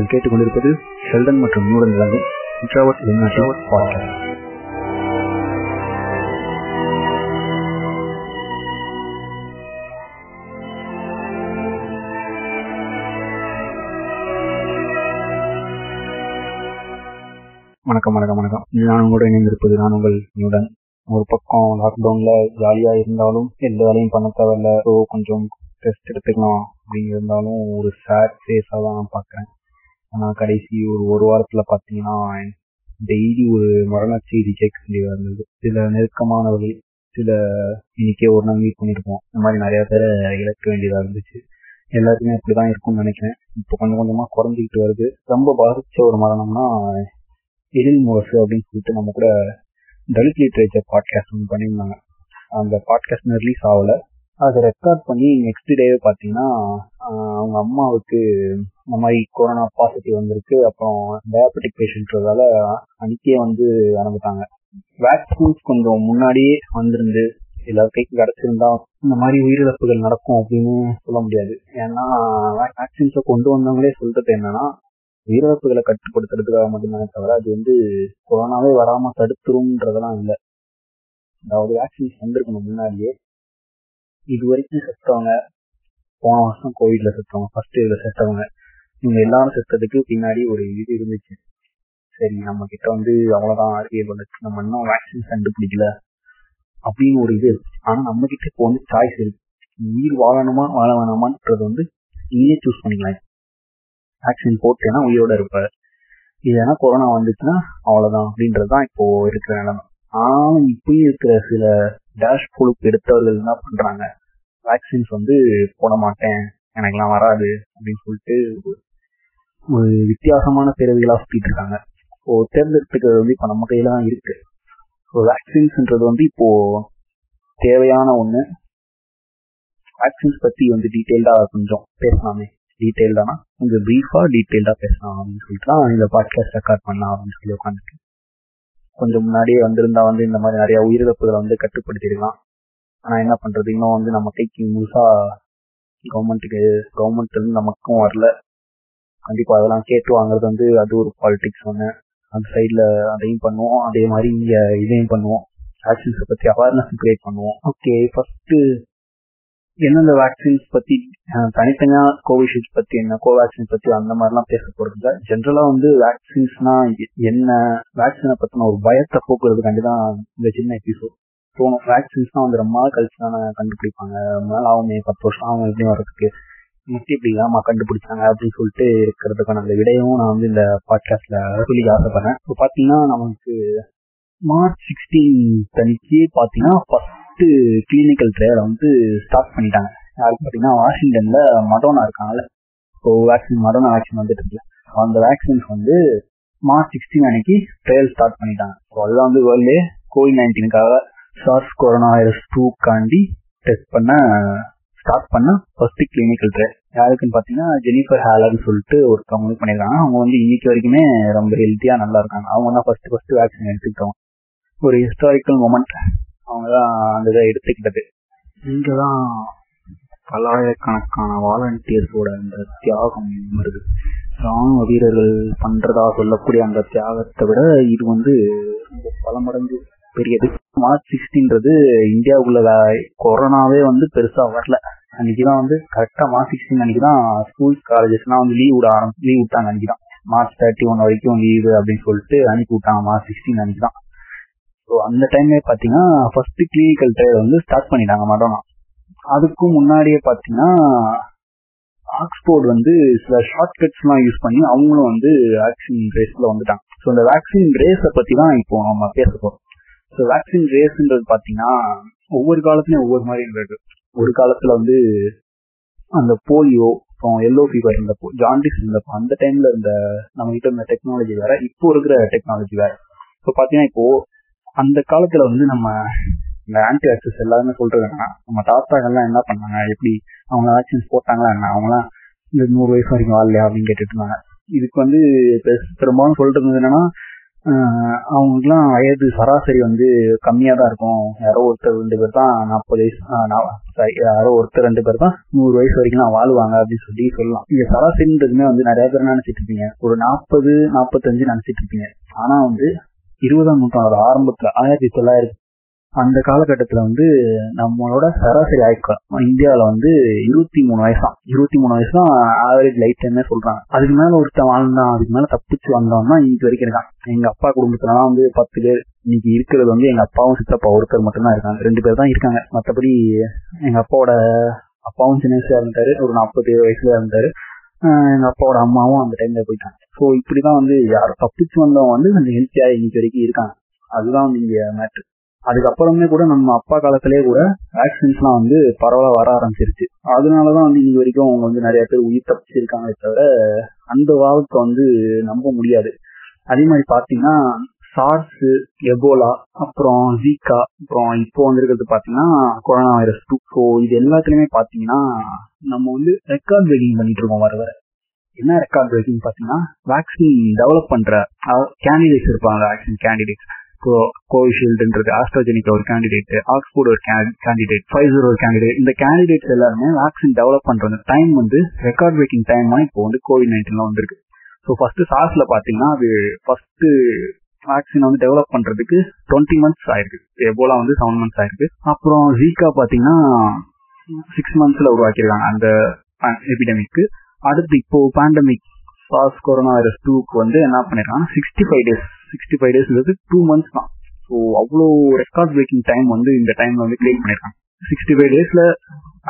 நீங்கள் கேட்டுக்கொண்டிருப்பது ஷெல்டன் மற்றும் நூடன் வழங்கும் பாட்காஸ்ட் வணக்கம் வணக்கம் வணக்கம். நான் உங்களோட இணைந்திருப்பது நான் உங்கள் நியூடன் ஒரு பக்கம் லாக்டவுன்ல ஜாலியா இருந்தாலும் எந்த வேலையும் பண்ண தேவையில்ல. ஸோ கொஞ்சம் ரெஸ்ட் எடுத்துக்கலாம். அப்படின்னு இருந்தாலும் ஒரு சேட் ஃபேஸாக தான் நான் பார்க்குறேன். கடைசி ஒரு ஒரு வாரத்துல பார்த்தீங்கன்னா டெய்லி ஒரு மரண செய்தி கேட்க வேண்டியதாக இருந்தது. சில நெருக்கமானவர்கள் சில இன்னைக்கே ஒரு நாள் மீட் பண்ணியிருப்போம் இந்த மாதிரி நிறைய பேரை இழக்க வேண்டியதாக இருந்துச்சு. எல்லாருக்குமே அப்படிதான் இருக்கும்னு நினைக்கிறேன். இப்போ கொஞ்சம் கொஞ்சமா குறைஞ்சிக்கிட்டு வருது. ரொம்ப பாதிச்ச ஒரு மரணம்னா எழில் முரசு அப்படின்னு சொல்லிட்டு நம்ம கூட தலித் லிட்ரேச்சர் பாட்காஸ்ட் ஒன்று பண்ணியிருந்தாங்க. அந்த பாட்காஸ்ட் ரிலீஸ் ஆகல. அதை ரெக்கார்ட் பண்ணி நெக்ஸ்ட் டேவே பார்த்தீங்கன்னா அவங்க அம்மாவுக்கு இந்த மாதிரி கொரோனா பாசிட்டிவ் வந்திருக்கு. அப்புறம் டயபெட்டிக் பேஷண்ட்றதால அன்னைக்கே வந்து இறந்துட்டாங்க வேக்சின்ஸ் கொஞ்சம் முன்னாடியே வந்திருந்து எல்லாருக்கும் கிடைச்சிருந்தா இந்த மாதிரி உயிரிழப்புகள் நடக்கும் அப்படின்னு சொல்ல முடியாது. ஏன்னா வேக்சின்ஸை கொண்டு வந்தவங்களே சொல்றது என்னன்னா உயிரிழப்புகளை கட்டுப்படுத்துறதுக்காக மட்டும்தானே தவிர அது வந்து கொரோனாவே வராம தடுத்துரும்ன்றதெல்லாம் இல்லை. அதாவது வேக்சின்ஸ் வந்திருக்கணும் முன்னாடியே இது வரைக்கும் செத்தவங்க போன வருஷம் கோவிட்ல செத்தவங்க ஃபர்ஸ்ட் இயர்ல செத்தவங்க இவங்க எல்லாரும் செத்ததுக்கு பின்னாடி ஒரு இது இருந்துச்சு. சரி நம்ம கிட்ட வந்து அவ்வளவுதான் அறிவியல் வந்துச்சு நம்ம இன்னும் வேக்சின் கண்டுபிடிக்கல அப்படின்னு ஒரு இது இருக்கு. ஆனா நம்ம கிட்ட இப்போ வந்து சாய்ஸ் இருக்கு. உயிர் வாழணுமா வாழ வேணாமான்றது வந்து நீயே சூஸ் பண்ணிக்கலாம். வேக்சின் போட்டேன்னா உயிரோட இருப்ப இல்லைன்னா கொரோனா வந்துச்சுன்னா அவ்வளவுதான் அப்படின்றதுதான் இப்போ இருக்கிற நிலைமை. ஆனாலும் இப்பயும் இருக்கிற சில டேஷ் பொழுப்பு எடுத்தவர்கள் என்ன பண்றாங்க? வேக்சின்ஸ் வந்து போட மாட்டேன் எனக்குலாம் வராது அப்படின்னு சொல்லிட்டு ஒரு வித்தியாசமான பிறவிகளா சுத்திட்டு இருக்காங்க. ஸோ தேர்ந்தெடுத்துக்கிறது வந்து இப்போ நம்ம கையில தான் இருக்கு. ஸோ வேக்சின்ஸ்ன்றது வந்து இப்போ தேவையான ஒண்ணு. வேக்சின்ஸ் பத்தி வந்து டீட்டெயில்டா கொஞ்சம் பேசலாமே. டீட்டெயில்டானா கொஞ்சம் ப்ரீஃபா டீட்டெயில்டா பேசலாம் அப்படின்னு சொல்லிட்டு தான் இந்த பாட்காஸ்ட் ரெக்கார்ட் பண்ணலாம் அப்படின்னு சொல்லி உட்காந்துட்டு கொஞ்சம் முன்னாடியே வந்திருந்தா வந்து இந்த மாதிரி நிறைய உயிரிழப்புகளை வந்து கட்டுப்படுத்திடலாம் ஆனா என்ன பண்றது? இன்னும் வந்து நம்ம கைக்கு முழுசா கவர்மெண்ட்டுக்கு கவர்மெண்ட் இருந்து நமக்கும் வரல. கண்டிப்பா அதெல்லாம் கேட்டு வாங்குறது வந்து அது ஒரு பாலிடிக்ஸ் ஒன்று அந்த சைட்ல அதையும் பண்ணுவோம். அதே மாதிரி இங்க இதையும் பண்ணுவோம். ஆக்ஷன்ஸை பத்தி அவேர்னஸ் கிரியேட் பண்ணுவோம். ஓகே ஃபர்ஸ்ட் எந்தெந்த வேக்சின்ஸ் பத்தி தனித்தனியா கோவிஷீல்ட் பத்தி என்ன கோவேக்சின் பத்தி அந்த மாதிரிலாம் பேச போறது இல்லை ஜென்ரலா வந்து வேக்சின்ஸ்னா என்ன வேக்சினை பத்தின ஒரு பயத்தை போக்குறதுக்காண்டி தான் இந்த சின்ன எபிசோட் தோணும் வேக்சின்ஸ்னா வந்து ரொம்ப நாள் கழிச்சு தானே கண்டுபிடிப்பாங்க. ரொம்ப நாள் ஆகுமே பத்து வருஷம் ஆகும் எப்படி வர்றதுக்கு. முக்கிய இப்படி இல்லாம கண்டுபிடிச்சாங்க அப்படின்னு சொல்லிட்டு இருக்கிறதுக்கான அந்த விடையும் நான் வந்து இந்த பாட்காஸ்ட்ல சொல்லி ஆசைப்படுறேன். இப்போ பாத்தீங்கன்னா நமக்கு மார்ச் சிக்ஸ்டீன் தனிக்கு பாத்தீங்கன்னா ஃபர்ஸ்ட் கிளினிக்கல் ட்ரையலை வந்து ஸ்டார்ட் பண்ணிட்டாங்க. யாருக்கு பார்த்தீங்கன்னா வாஷிங்டன்ல மடோனா இருக்காங்கல்ல. இப்போ வேக்சின் மடோனா வேக்சின் வந்துட்டு இருக்குல்ல. அந்த வேக்சின்ஸ் வந்து மார்ச் சிக்ஸ்டீன் அன்னைக்கு ட்ரையல் ஸ்டார்ட் பண்ணிட்டாங்க. ஸோ அதுதான் வந்து வேர்ல்டு கோவிட் நைன்டீனுக்காக சார்ஸ் கொரோனா வைரஸ் டூக்காண்டி டெஸ்ட் பண்ண ஸ்டார்ட் பண்ண ஃபர்ஸ்ட் கிளினிக்கல் ட்ரையல் யாருக்குன்னு பாத்தீங்கன்னா ஜெனிஃபர் ஹேலர்னு சொல்லிட்டு ஒருத்தவங்க கம்பெனி பண்ணிருக்காங்க அவங்க வந்து இன்னைக்கு வரைக்குமே ரொம்ப ஹெல்த்தியா நல்லா இருக்காங்க. அவங்க தான் ஃபர்ஸ்ட் ஃபர்ஸ்ட் வேக்சின் எடுத்துக்கிட்டோம் ஒரு ஹிஸ்டாரிக்கல் மொமெண்ட் அவங்க தான் அந்த இதை எடுத்துக்கிட்டது. இங்கே தான் பல்லாயிரக்கணக்கான வாலண்டியர்ஸோட அந்த தியாகம் வருது. ராணுவ வீரர்கள் பண்றதா சொல்லக்கூடிய அந்த தியாகத்தை விட இது வந்து ரொம்ப பல மடங்கு பெரியது. மார்ச் சிக்ஸ்டீன்றது இந்தியாவுக்குள்ள கொரோனாவே வந்து பெருசா வரல. அன்னைக்குதான் வந்து கரெக்டா மார்ச் சிக்ஸ்டீன் அன்னைக்குதான் தான் ஸ்கூல்ஸ் காலேஜஸ்லாம் வந்து லீவ் விட ஆரம்பி லீவ் விட்டாங்க அன்னைக்குதான். மார்ச் தேர்ட்டி ஒன் வரைக்கும் லீவு அப்படின்னு சொல்லிட்டு அனுப்பி விட்டாங்க மார்ச் சிக்ஸ்டீன் அன்னைக்குதான். ஸோ அந்த டைம்ல பாத்தீங்கன்னா ஃபர்ஸ்ட் கிளினிக்கல் ட்ரையல் வந்து ஸ்டார்ட் பண்ணிட்டாங்க மடோனா. அதுக்கும் முன்னாடியே பார்த்தீங்கன்னா ஆக்ஸ்போர்ட் வந்து சில ஷார்ட் எல்லாம் யூஸ் பண்ணி அவங்களும் வந்து வேக்சின் ரேஸ்ல வந்துட்டாங்க. ஸோ இந்த வேக்சின் ரேஸை பற்றி தான் இப்போ நம்ம பேச போகிறோம் ஸோ வேக்சின் ரேஸ்ன்றது பாத்தீங்கன்னா ஒவ்வொரு காலத்துலையும் ஒவ்வொரு மாதிரி இருக்கு ஒரு காலத்துல வந்து அந்த போலியோ அப்புறம் எல்லோ ஃபீவர் இருந்தப்போ ஜாண்டிஸ் இருந்தப்போ அந்த டைம்ல இருந்த நம்ம கிட்ட இருந்த டெக்னாலஜி வேற இப்போ இருக்கிற டெக்னாலஜி வேற. இப்போ பாத்தீங்கன்னா இப்போ அந்த காலத்துல வந்து நம்ம இந்த ஆன்டி வேக்சின்ஸ் எல்லாருமே சொல்றதுன்னா நம்ம தாத்தாக்கள்லாம் என்ன பண்ணாங்க? எப்படி அவங்க வேக்சின்ஸ் போட்டாங்களா என்ன? அவங்களாம் இந்த நூறு வயசு வரைக்கும் வாழலையா அப்படின்னு கேட்டுட்டு இருந்தாங்க. இதுக்கு வந்து பெரும்பாலும் சொல்றது என்னன்னா அவங்களுக்குலாம் வயது சராசரி வந்து கம்மியாக தான் இருக்கும். யாரோ ஒருத்தர் ரெண்டு பேர் தான் நாற்பது வயசு யாரோ ஒருத்தர் ரெண்டு பேர் தான் நூறு வயசு வரைக்கும் வாழ்வாங்க அப்படின்னு சொல்லி சொல்லலாம். இங்க சராசரின்றதுமே வந்து நிறைய பேர் நினைச்சிட்டு இருப்பீங்க? ஒரு நாற்பது நாற்பத்தஞ்சு நினைச்சிட்டு இருப்பீங்க. ஆனா வந்து இருபதாம் நூற்றாண்டோட ஆரம்பத்துல ஆயிரத்தி தொள்ளாயிரத்தி அந்த காலகட்டத்தில் வந்து நம்மளோட சராசரி ஆயுட்காலம் இந்தியாவில் வந்து இருபத்தி மூணு வயசாம். இருபத்தி மூணு வயசு தான் ஆவரேஜ் லைஃப் டைம்னே சொல்றாங்க. அதுக்கு மேல ஒருத்தன் வாழ்ந்தான் அதுக்கு மேல தப்பிச்சு வந்தோம்னா இன்னைக்கு வரைக்கும் இருக்கான். எங்க அப்பா குடும்பத்துலலாம் வந்து பத்து பேர் இன்னைக்கு இருக்கிறது வந்து எங்க அப்பாவும் சித்தப்பா ஒருத்தர் மட்டும்தான் இருக்காங்க. ரெண்டு பேர் தான் இருக்காங்க. மற்றபடி எங்க அப்பாவோட அப்பாவும் சின்ன வயசுல இருந்தாரு ஒரு நாற்பது வயசுல இருந்தாரு. எங்க அப்பாவோட அம்மாவும் அந்த டைம்ல போயிட்டாங்க. ஸோ இப்படிதான் வந்து யாரும் தப்பிச்சு வந்தவங்க வந்து கொஞ்சம் ஹெல்த்தியா இன்னைக்கு வரைக்கும் இருக்காங்க அதுதான் வந்து இங்க மேட்ரு அதுக்கப்புறமே கூட நம்ம அப்பா காலத்திலேயே கூட ஆக்சிடென்ட்ஸ்லாம் வந்து பரவாயில்ல வர ஆரம்பிச்சிருச்சு. அதனாலதான் வந்து இன்னைக்கு வரைக்கும் அவங்க வந்து நிறைய பேர் உயிர் தப்பிச்சிருக்காங்களே தவிர அந்த வாழ்க்கை வந்து நம்ப முடியாது. அதே மாதிரி பாத்தீங்கன்னா சார்ஸ் எபோலா அப்புறம் ஜீகா அப்புறம் இப்போ வந்திருக்கிறது பாத்தீங்கன்னா கொரோனா வைரஸ் டூ ஸோ இது எல்லாத்துலயுமே பாத்தீங்கன்னா நம்ம வந்து ரெக்கார்ட் பிரேக்கிங் பண்ணிட்டு இருக்கோம் வர வர. என்ன ரெக்கார்ட் பிரேக்கிங் பாத்தீங்கன்னா வேக்சின் டெவலப் பண்ற கேண்டிடேட்ஸ் இருப்பாங்க வேக்சின் கேண்டிடேட்ஸ் இப்போ கோவிஷீல்டுன்றது ஆஸ்ட்ராஜெனிக்கா ஒரு கேண்டிடேட் ஆக்ஸ்போர்ட் ஒரு கேண்டிடேட் ஃபைசர் ஒரு கேண்டிடேட் இந்த கேண்டிடேட்ஸ் எல்லாருமே வேக்சின் டெவலப் பண்ற டைம் வந்து ரெக்கார்ட் பிரேக்கிங் டைம் இப்போ வந்து கோவிட் நைன்டீன்ல வந்திருக்கு. ஸோ ஃபர்ஸ்ட் சார்ஸ்ல பாத்தீங்கன்னா அது ஃபர்ஸ்ட் வேக்சின் வந்து டெவலப் பண்றதுக்கு டுவெண்ட்டி மந்த்ஸ் ஆயிருக்கு. எபோலா வந்து செவன் மந்த்ஸ் ஆயிருக்கு. அப்புறம் ஜீக்கா பாத்தீங்கன்னா சிக்ஸ் மந்த்ஸ்ல உருவாக்கியிருக்காங்க அந்த எபிடமிக்கு அடுத்து இப்போ பேண்டமிக் சார்ஸ் கொரோனா வைரஸ் டூக்கு வந்து என்ன பண்ணிருக்காங்க sixty five days sixty five டேஸ்ன்றது two months தான். ஸோ அவ்வளோ ரெக்கார்ட் பிரேக்கிங் டைம் வந்து இந்த டைம்ல வந்து கிரியேட் பண்ணிருக்காங்க. சிக்ஸ்டி ஃபைவ் டேஸ்ல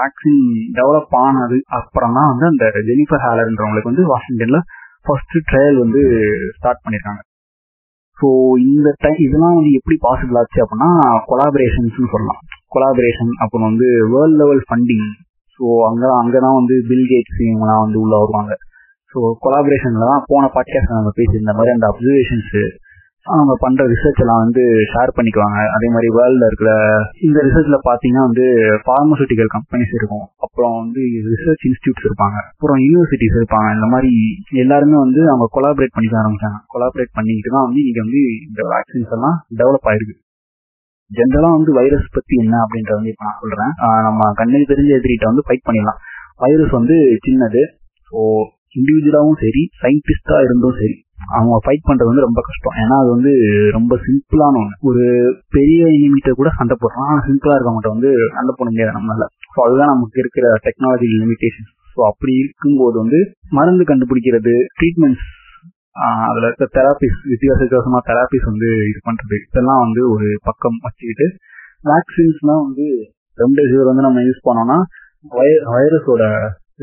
வேக்சின் டெவலப் ஆனது அப்புறம் தான் வந்து அந்த ஜெனிஃபர் ஹேலர்ன்றவங்களுக்கு வந்து வாஷிங்டன்ல ஃபர்ஸ்ட் ட்ரையல் வந்து ஸ்டார்ட் பண்ணிருக்காங்க. ஸோ இந்த டைம் இதெல்லாம் வந்து எப்படி பாசிபிள் ஆச்சு அப்படின்னா கொலாபரேஷன்ஸ் சொல்லலாம். கொலாபரேஷன் அப்புறம் வந்து வேர்ல்ட் லெவல் ஃபண்டிங் ஸோ அங்கே அங்கதான் வந்து பில் கேட்ஸ் இவங்கலாம் வந்து உள்ள வருவாங்க. ஸோ கொலாபரேஷன்ல தான் போன பாட்காஸ்ட் நம்ம பேசியிருந்த மாதிரி அந்த அப்சர்வேஷன்ஸ் அவங்க பண்ற ரிசர்ச் எல்லாம் வந்து ஷேர் பண்ணிக்குவாங்க. அதே மாதிரி வேர்ல்ட்ல இருக்கிற இந்த ரிசர்ச்ல பாத்தீங்கன்னா வந்து பார்மசூட்டிக்கல் கம்பெனிஸ் இருக்கும். அப்புறம் வந்து ரிசர்ச் இன்ஸ்டியூட்ஸ் இருப்பாங்க. அப்புறம் யூனிவர்சிட்டிஸ் இருப்பாங்க. இந்த மாதிரி எல்லாருமே வந்து அவங்க கொலாபரேட் பண்ணிக்க ஆரம்பிச்சாங்க. கொலாபரேட் பண்ணிக்கிட்டு தான் வந்து இன்னைக்கு வந்து இந்த வேக்சின்ஸ் எல்லாம் டெவலப் ஆயிருக்கு. ஜென்ரலா வந்து வைரஸ் பத்தி என்ன அப்படின்றத வந்து இப்ப நான் சொல்றேன். நம்ம கண்ணுக்கு தெரிஞ்ச எதிரிட்ட வந்து ஃபைட் பண்ணிடலாம். வைரஸ் வந்து சின்னது. ஸோ இண்டிவிஜுவலாவும் சரி சயின்டிஸ்டா இருந்தும் சரி. அவங்க ஃபைட் பண்றது வந்து ரொம்ப கஷ்டம். ஏன்னா அது வந்து ரொம்ப சிம்பிளான ஒன்று ஒரு பெரிய இனிமிட்ட கூட சண்டை போடுறான் சிம்பிளா இருக்கவங்ககிட்ட வந்து சண்டை போட முடியாது நம்மளால. ஸோ அதுதான் நமக்கு இருக்கிற டெக்னாலஜி லிமிடேஷன் ஸோ அப்படி இருக்கும்போது வந்து மருந்து கண்டுபிடிக்கிறது ட்ரீட்மெண்ட்ஸ் அதுல இருக்க தெராபிஸ் வித்தியாச வித்தியாசமா தெராபிஸ் வந்து இது பண்றது. இதெல்லாம் வந்து ஒரு பக்கம் வச்சுக்கிட்டு வேக்சின்ஸ்லாம் வந்து ரெம்டெசிவிர் வந்து நம்ம யூஸ் பண்ணோம்னா வைரஸோட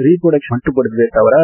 ரீப்ரொடக்ஷன் மட்டுப்படுத்ததே தவிர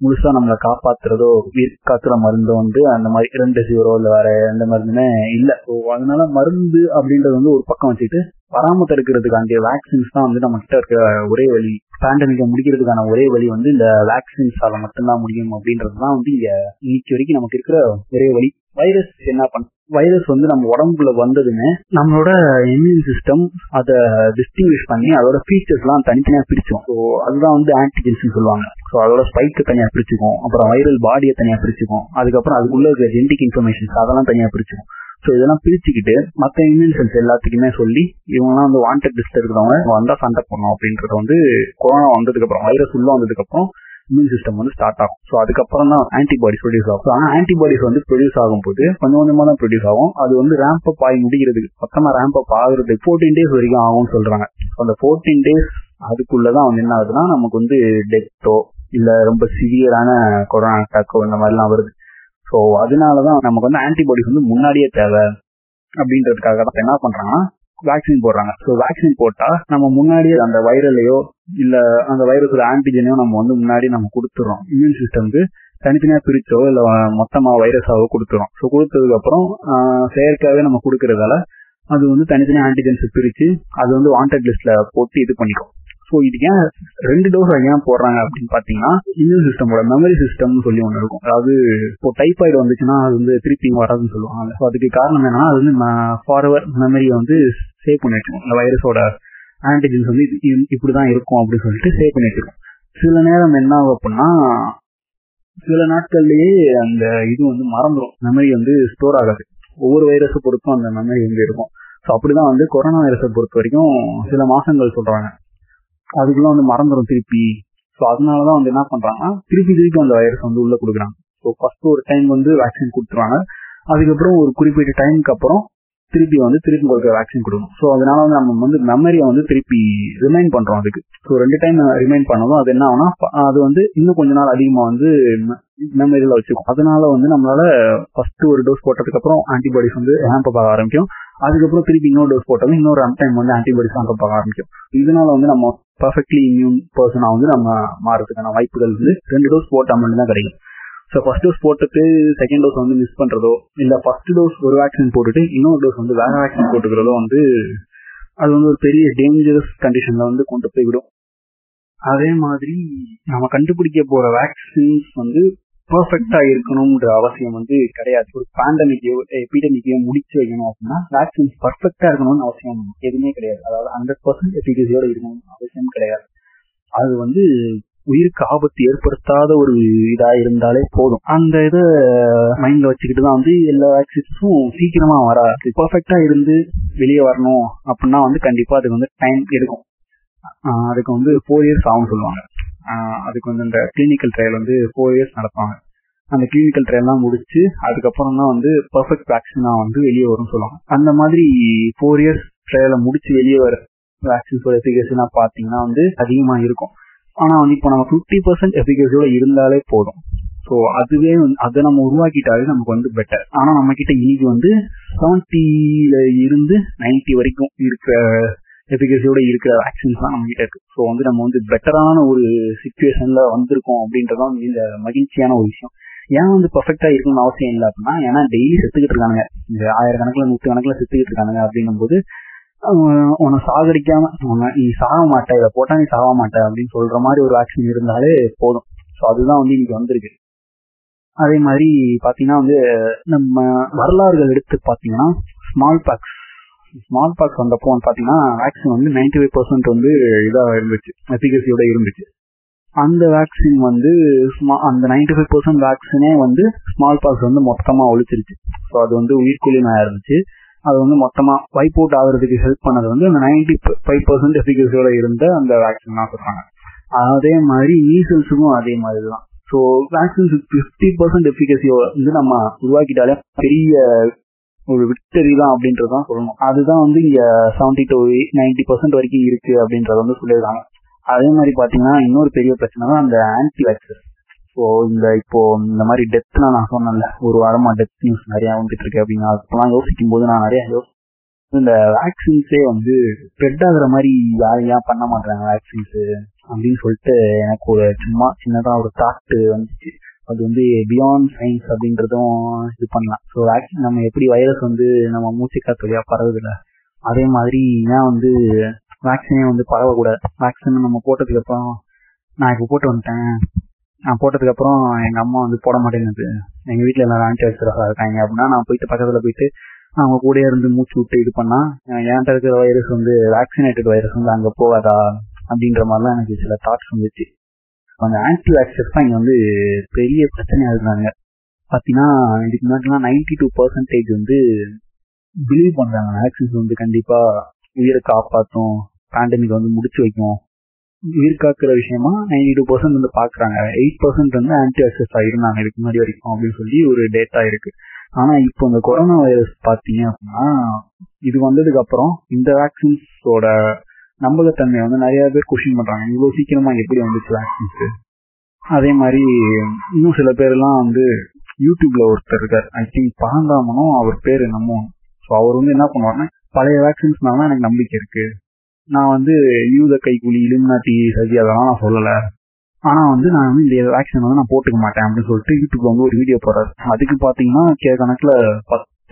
முழுசா நம்மளை காப்பாத்துறதோ உயிர் காத்துற மருந்தோ வந்து அந்த மாதிரி ரெம்டெசிவிரோ இல்ல வேற எந்த மருந்துமே இல்ல. அதனால மருந்து அப்படின்றது வந்து ஒரு பக்கம் வச்சுட்டு பராமரிக்கிறதுக்காண்டிய வேக்சின்ஸ் தான் வந்து நம்ம கிட்ட இருக்க ஒரே வழி. பேண்டமிக்கை முடிக்கிறதுக்கான ஒரே வழி வந்து இந்த வேக்சின்ஸால மட்டும்தான் முடியும் அப்படின்றதுதான் வந்து இங்க இன்னைக்கு வரைக்கும் நமக்கு இருக்கிற ஒரே வழி. வைரஸ் என்ன பண்ண வைரஸ் வந்து நம்ம உடம்புல வந்ததுமே நம்மளோட இம்யூன் சிஸ்டம் அதை டிஸ்டிங்விஷ் பண்ணி அதோட ஃபீச்சர்ஸ் எல்லாம் தனித்தனியா பிரிச்சோம் ஸோ அதுதான் வந்து ஆன்டிஜென்ஸ் சொல்லுவாங்க. ஸோ அதோட ஸ்பைக்கு தனியா பிரிச்சுக்கும். அப்புறம் வைரல் பாடியை தனியா பிரிச்சுக்கும். அதுக்கப்புறம் அதுக்குள்ள இருக்கிற ஜெனடிக் இன்ஃபர்மேஷன்ஸ் அதெல்லாம் தனியா பிரிச்சுக்கும் ஸோ இதெல்லாம் பிரிச்சுக்கிட்டு மற்ற இம்யூன் செல்ஸ் எல்லாத்துக்குமே சொல்லி இவங்கெல்லாம் வந்து வாண்டட் லிஸ்ட் இருக்கிறவங்க வந்தா சண்டை போடணும் அப்படின்றத வந்து கொரோனா வந்ததுக்கு அப்புறம் வைரஸ் உள்ள வந்ததுக்கு அப்புறம் இம்யூன் சிஸ்டம் வந்து ஸ்டார்ட் ஆகும். ஸோ அதுக்கப்புறம் தான் ஆன்டிபாடிஸ் ப்ரொடியூஸ் ஆகும். ஆனால் ஆன்டிபாடிஸ் வந்து ப்ரொடியூஸ் ஆகும்போது கொஞ்சம் கொஞ்சமாக தான் ப்ரொடியூஸ் ஆகும். அது வந்து ரேம்ப் அப் ஆகி முடிகிறதுக்கு மொத்தமாக ரேம்ப் அப் ஆகுறது ஃபோர்டீன் டேஸ் வரைக்கும் ஆகும்னு சொல்றாங்க. அந்த ஃபோர்டீன் டேஸ் அதுக்குள்ளதான் வந்து என்ன ஆகுதுன்னா நமக்கு வந்து டெத்தோ இல்ல ரொம்ப சிவியரான கொரோனா அட்டாக்கோ இந்த மாதிரிலாம் வருது. ஸோ அதனாலதான் நமக்கு வந்து ஆன்டிபாடிஸ் வந்து முன்னாடியே தேவை. அப்படின்றதுக்காக தான் என்ன பண்றாங்கன்னா வேக்சின் போடுறாங்க. ஸோ வேக்சின் போட்டா நம்ம முன்னாடியே அந்த வைரலையோ இல்ல அந்த வைரஸோட ஆன்டிஜனையோ நம்ம வந்து முன்னாடி நம்ம கொடுத்துறோம். இம்யூன் சிஸ்டம்க்கு தனித்தனியா பிரிச்சோ இல்ல மொத்தமா வைரஸாவோ கொடுத்துரும் ஸோ கொடுத்ததுக்கு அப்புறம் செயற்காவே நம்ம கொடுக்கறதால அது வந்து தனித்தனி ஆன்டிஜென்ஸ் பிரிச்சு அது வந்து வாண்டட் லிஸ்ட்ல போட்டு இது பண்ணிக்கும். ஸோ இதுக்கு ஏன் ரெண்டு டோஸ் ஏன் போடுறாங்க அப்படின்னு பாத்தீங்கன்னா இம்யூன் சிஸ்டமோட மெமரி சிஸ்டம்னு சொல்லி ஒன்று இருக்கும். அதாவது இப்போ டைஃபாய்டு வந்துச்சுன்னா அது வந்து திருப்பி வராதுன்னு சொல்லுவாங்க. ஸோ அதுக்கு காரணம் என்னன்னா அது வந்து ஃபார்வர் மெமரியை வந்து சேவ் பண்ணி வச்சுக்கும் இந்த வைரஸோட ஆன்டிஜென்ஸ் வந்து இப்படிதான் இருக்கும் அப்படின்னு சொல்லிட்டு சேவ் பண்ணி வச்சிருக்கும் சில நேரம் என்ன ஆகும் அப்படின்னா சில நாட்கள்லயே அந்த இது வந்து மறந்துடும் மெமரி வந்து ஸ்டோர் ஆகாது. ஒவ்வொரு வைரஸை பொறுத்தும் அந்த மெமரி வந்து இருக்கும். ஸோ அப்படிதான் வந்து கொரோனா வைரஸை பொறுத்த வரைக்கும் சில மாசங்கள் சொல்றாங்க. அதுக்குள்ள வந்து மறந்துடும் திருப்பி. ஸோ அதனாலதான் வந்து என்ன பண்றாங்கன்னா திருப்பி திருப்பி அந்த வைரஸ் வந்து உள்ள கொடுக்குறாங்க. ஸோ ஃபர்ஸ்ட் ஒரு டைம் வந்து வேக்சின் கொடுத்துருவாங்க. அதுக்கப்புறம் ஒரு குறிப்பிட்ட டைமுக்கு அப்புறம் திருப்பி வந்து திருப்பி உங்களுக்கு வேக்சின் கொடுக்கணும். ஸோ அதனால வந்து நம்ம வந்து மெமரியை வந்து திருப்பி ரிமைண்ட் பண்றோம் அதுக்கு. ஸோ ரெண்டு டைம் ரிமைண்ட் பண்ணதும் அது என்ன ஆகும்னா அது வந்து இன்னும் கொஞ்ச நாள் அதிகமா வந்து மெமரியில வச்சுக்கும். அதனால வந்து நம்மளால ஃபர்ஸ்ட் ஒரு டோஸ் போட்டதுக்கு அப்புறம் ஆன்டிபாடிஸ் வந்து ஹேம்ப் ஆக ஆரம்பிக்கும். அதுக்கப்புறம் திருப்பி இன்னொரு டோஸ் போட்டதும் இன்னொரு டைம் வந்து ஆன்டிபாடிஸ் ஹேம்ப் ஆக ஆரம்பிக்கும். இதனால வந்து நம்ம பர்ஃபெக்ட்லி இம்யூன் பர்சனா வந்து நம்ம மாறதுக்கான வாய்ப்புகள் வந்து ரெண்டு டோஸ் போட்டா மட்டும்தான் கிடைக்கும். ஸோ ஃபர்ஸ்ட் டோஸ் போட்டுட்டு செகண்ட் டோஸ் வந்து மிஸ் பண்றதோ இல்ல ஃபர்ஸ்ட் டோஸ் ஒரு வேக்சின் போட்டுட்டு இன்னொரு டோஸ் வந்து வேற வேக்சின் போட்டுக்கிறதோ வந்து அது வந்து ஒரு பெரிய டேஞ்சரஸ் கண்டிஷன்ல வந்து கொண்டு போய் விடும். அதே மாதிரி நம்ம கண்டுபிடிக்க போற வேக்சின்ஸ் வந்து பர்ஃபெக்டா இருக்கணும்ன்ற அவசியம் வந்து கிடையாது. ஒரு பேண்டமிக்கையோ எபிடமிக்கையோ முடிச்சு வைக்கணும் அப்படின்னா வேக்சின்ஸ் பர்ஃபெக்டா இருக்கணும்னு அவசியம் எதுவுமே கிடையாது. அதாவது ஹண்ட்ரட் பர்சன்ட் எஃபிகசியோட இருக்கணும்னு அவசியம் கிடையாது. அது வந்து உயிருக்கு ஆபத்து ஏற்படுத்தாத ஒரு இதா இருந்தாலே போதும். அந்த இதை மைண்ட்ல வச்சுக்கிட்டு தான் வந்து எல்லா வேக்சின்ஸும் சீக்கிரமா வராது பர்ஃபெக்டா இருந்து வெளியே வரணும் அப்படின்னா வந்து கண்டிப்பா அதுக்கு வந்து டைம் எடுக்கும். அதுக்கு வந்து ஃபோர் இயர்ஸ் ஆகும்னு சொல்லுவாங்க. அதுக்கு வந்து இந்த கிளினிக்கல் ட்ரையல் வந்து ஃபோர் இயர்ஸ் நடப்பாங்க. அந்த கிளினிக்கல் ட்ரையல்லாம் முடிச்சு அதுக்கப்புறம் தான் வந்து பர்ஃபெக்ட் வேக்சினா வந்து வெளியே வரும்னு சொல்லுவாங்க. அந்த மாதிரி ஃபோர் இயர்ஸ் ட்ரையலை முடிச்சு வெளியே வர வேக்சின்ஸோட எஃபிகசினா பாத்தீங்கன்னா வந்து அதிகமா இருக்கும். ஆனா வந்து இப்போ நம்ம ஃபிஃப்டி பர்சன்ட் எஃபிகசியோட இருந்தாலே போதும். ஸோ அதுவே வந்து அதை நம்ம உருவாக்கிட்டாலே நமக்கு வந்து பெட்டர் ஆனா நம்ம கிட்ட இன்னைக்கு வந்து செவன்டில இருந்து நைன்டி வரைக்கும் இருக்கிற எஃபிகசியோட இருக்கிற வேக்சின்ஸ் தான் நம்ம கிட்ட இருக்கு. ஸோ வந்து நம்ம வந்து பெட்டரான ஒரு சுச்சுவேஷன்ல வந்திருக்கோம் அப்படின்றதான் இந்த மகிழ்ச்சியான ஒரு விஷயம். ஏன் வந்து பர்ஃபெக்டா இருக்கணும்னு அவசியம் இல்லை அப்படின்னா ஏன்னா டெய்லி செத்துக்கிட்டு இருக்காங்க இந்த ஆயிரக்கணக்கில் நூற்று கணக்கில் செத்துக்கிட்டு இருக்காங்க அப்படின்னும் போது உன்னை சாகடிக்காம உன்னை நீ சாக மாட்டே இதை போட்டா நீ சாக மாட்டே அப்படின்னு சொல்ற மாதிரி ஒரு வேக்சின் இருந்தாலே போதும். ஸோ அதுதான் வந்து இன்னைக்கு வந்திருக்கு. அதே மாதிரி பாத்தீங்கன்னா வந்து நம்ம வரலாறுகள் எடுத்து பாத்தீங்கன்னா ஸ்மால் பாக்ஸ் ஸ்மால் பாக்ஸ் வந்தப்போ பாத்தீங்கன்னா வேக்சின் வந்து நைன்டி ஃபைவ் பர்சன்ட் வந்து இதாக இருந்துச்சு. எஃபிகசியோட இருந்துச்சு. அந்த வேக்சின் வந்து அந்த நைன்டி ஃபைவ் பர்சன்ட் வேக்சினே வந்து ஸ்மால் பாக்ஸ் வந்து மொத்தமா ஒழிச்சிருச்சு. ஸோ அது வந்து உயிர்கொல்லி நோயா இருந்துச்சு. அது வந்து மொத்தமா வைப் அவுட் ஆகுறதுக்கு ஹெல்ப் பண்ணது வந்து அந்த நைன்டி ஃபைவ் பர்சன்ட் எஃபிகசியோட இருந்த அந்த வேக்சின் தான் சொல்றாங்க. அதே மாதிரி மீசல்ஸுக்கும் அதே மாதிரி தான் ஸோ வேக்சின்ஸ் ஃபிஃப்டி பர்சன்ட் எஃபிகசியோ வந்து நம்ம உருவாக்கிட்டாலே பெரிய ஒரு விக்டரி தான் அப்படின்றதான் சொல்லணும். அதுதான் வந்து இங்க செவன்டி டு நைன்டி பர்சன்ட் வரைக்கும் இருக்கு அப்படின்றத வந்து சொல்லியிருக்காங்க. அதே மாதிரி பாத்தீங்கன்னா இன்னொரு பெரிய பிரச்சனை தான் அந்த ஆன்டி வேக்சர் ஸோ இந்த இப்போ இந்த மாதிரி டெத்னா நான் சொன்னேன்ல ஒரு வாரமா டெத் நியூஸ் நிறைய வந்துட்டு இருக்கு அப்படின்னு. அப்பெல்லாம் யோசிக்கும் போது நான் நிறைய யோசி இந்த வேக்சின்ஸே வந்து ஸ்ப்ரெட் ஆகுற மாதிரி யாரும் ஏன் பண்ண மாட்டாங்க வேக்சின்ஸ் அப்படின்னு சொல்லிட்டு எனக்கு ஒரு சும்மா சின்னதா ஒரு தாட் வந்துச்சு. அது வந்து பியாண்ட் சயின்ஸ் அப்படின்றதும் இது பண்ணலாம். ஸோ வேக்சின் நம்ம எப்படி வைரஸ் வந்து நம்ம மூச்சிக்கா தொழிலா வழியா பரவுதுல அதே மாதிரி ஏன் வந்து வேக்சினே வந்து பரவக்கூடாது? வேக்சின் நம்ம போட்டதுக்கு அப்புறம் நான் இப்போ போட்டு வந்துட்டேன். நான் போட்டதுக்கு அப்புறம் எங்க அம்மா வந்து போட மாட்டேங்குது. எங்க வீட்டுல எல்லாரும் ஆன்டி வைரஸா இருக்காங்க. அப்படின்னா நான் போயிட்டு பக்கத்துல போயிட்டு அவங்க கூட இருந்து மூச்சு விட்டு இது பண்ணா என்கிட்ட இருக்கிற வைரஸ் வந்து வேக்சினேட்டட் வைரஸ் வந்து அங்க போகாதா? அப்படின்ற மாதிரிலாம் எனக்கு சில தாட்ஸ் வந்துச்சு. அந்த ஆன்டி வேக்சர்ஸ் தான் இங்க வந்து பெரிய பிரச்சனையா இருந்தாங்க பாத்தீங்கன்னா இதுக்கு முன்னாடிலாம் நைன்டி டூ பர்சன்டேஜ் வந்து பிலீவ் பண்றாங்க. வேக்சின்ஸ் வந்து கண்டிப்பா உயிரை காப்பாற்றும் பேண்டமிக் வந்து முடிச்சு வைக்கும். உயிர் காக்கிற விஷயமா? நைன்டி டூ பர்சன்ட் வந்து பாக்குறாங்க. எயிட் பர்சன்ட் வந்து ஆன்டி ஆக்சஸா இருந்தாங்க இதுக்கு முன்னாடி வரைக்கும் அப்படின்னு சொல்லி ஒரு டேட்டா இருக்கு. ஆனா இப்போ இந்த கொரோனா வைரஸ் பாத்தீங்க அப்படின்னா இது வந்ததுக்கு அப்புறம் இந்த வேக்சின்ஸோட நம்பகத்தன்மை வந்து நிறைய பேர் கொஸ்டின் பண்றாங்க. இவ்வளவு சீக்கிரமா எப்படி வந்துச்சு வேக்சின்ஸ் அதே மாதிரி இன்னும் சில பேர் எல்லாம் வந்து யூடியூப்ல ஒருத்தர் இருக்கார். ஐ திங்க் பரந்தாமனும் அவர் பேர் என்னமோ. ஸோ அவர் வந்து என்ன பண்ணுவாருன்னா பழைய வேக்சின்ஸ்னால எனக்கு நம்பிக்கை இருக்கு. நான் வந்து யூத கைகூலி இலுமினாட்டி சதி அதெல்லாம் நான் சொல்லல. ஆனா வந்து நான் வந்து இந்த வேக்சின் வந்து நான் போட்டுக்க மாட்டேன் அப்படின்னு சொல்லிட்டு யூடியூப்ல வந்து ஒரு வீடியோ போடுறாரு. அதுக்கு பாத்தீங்கன்னா கே கணக்குல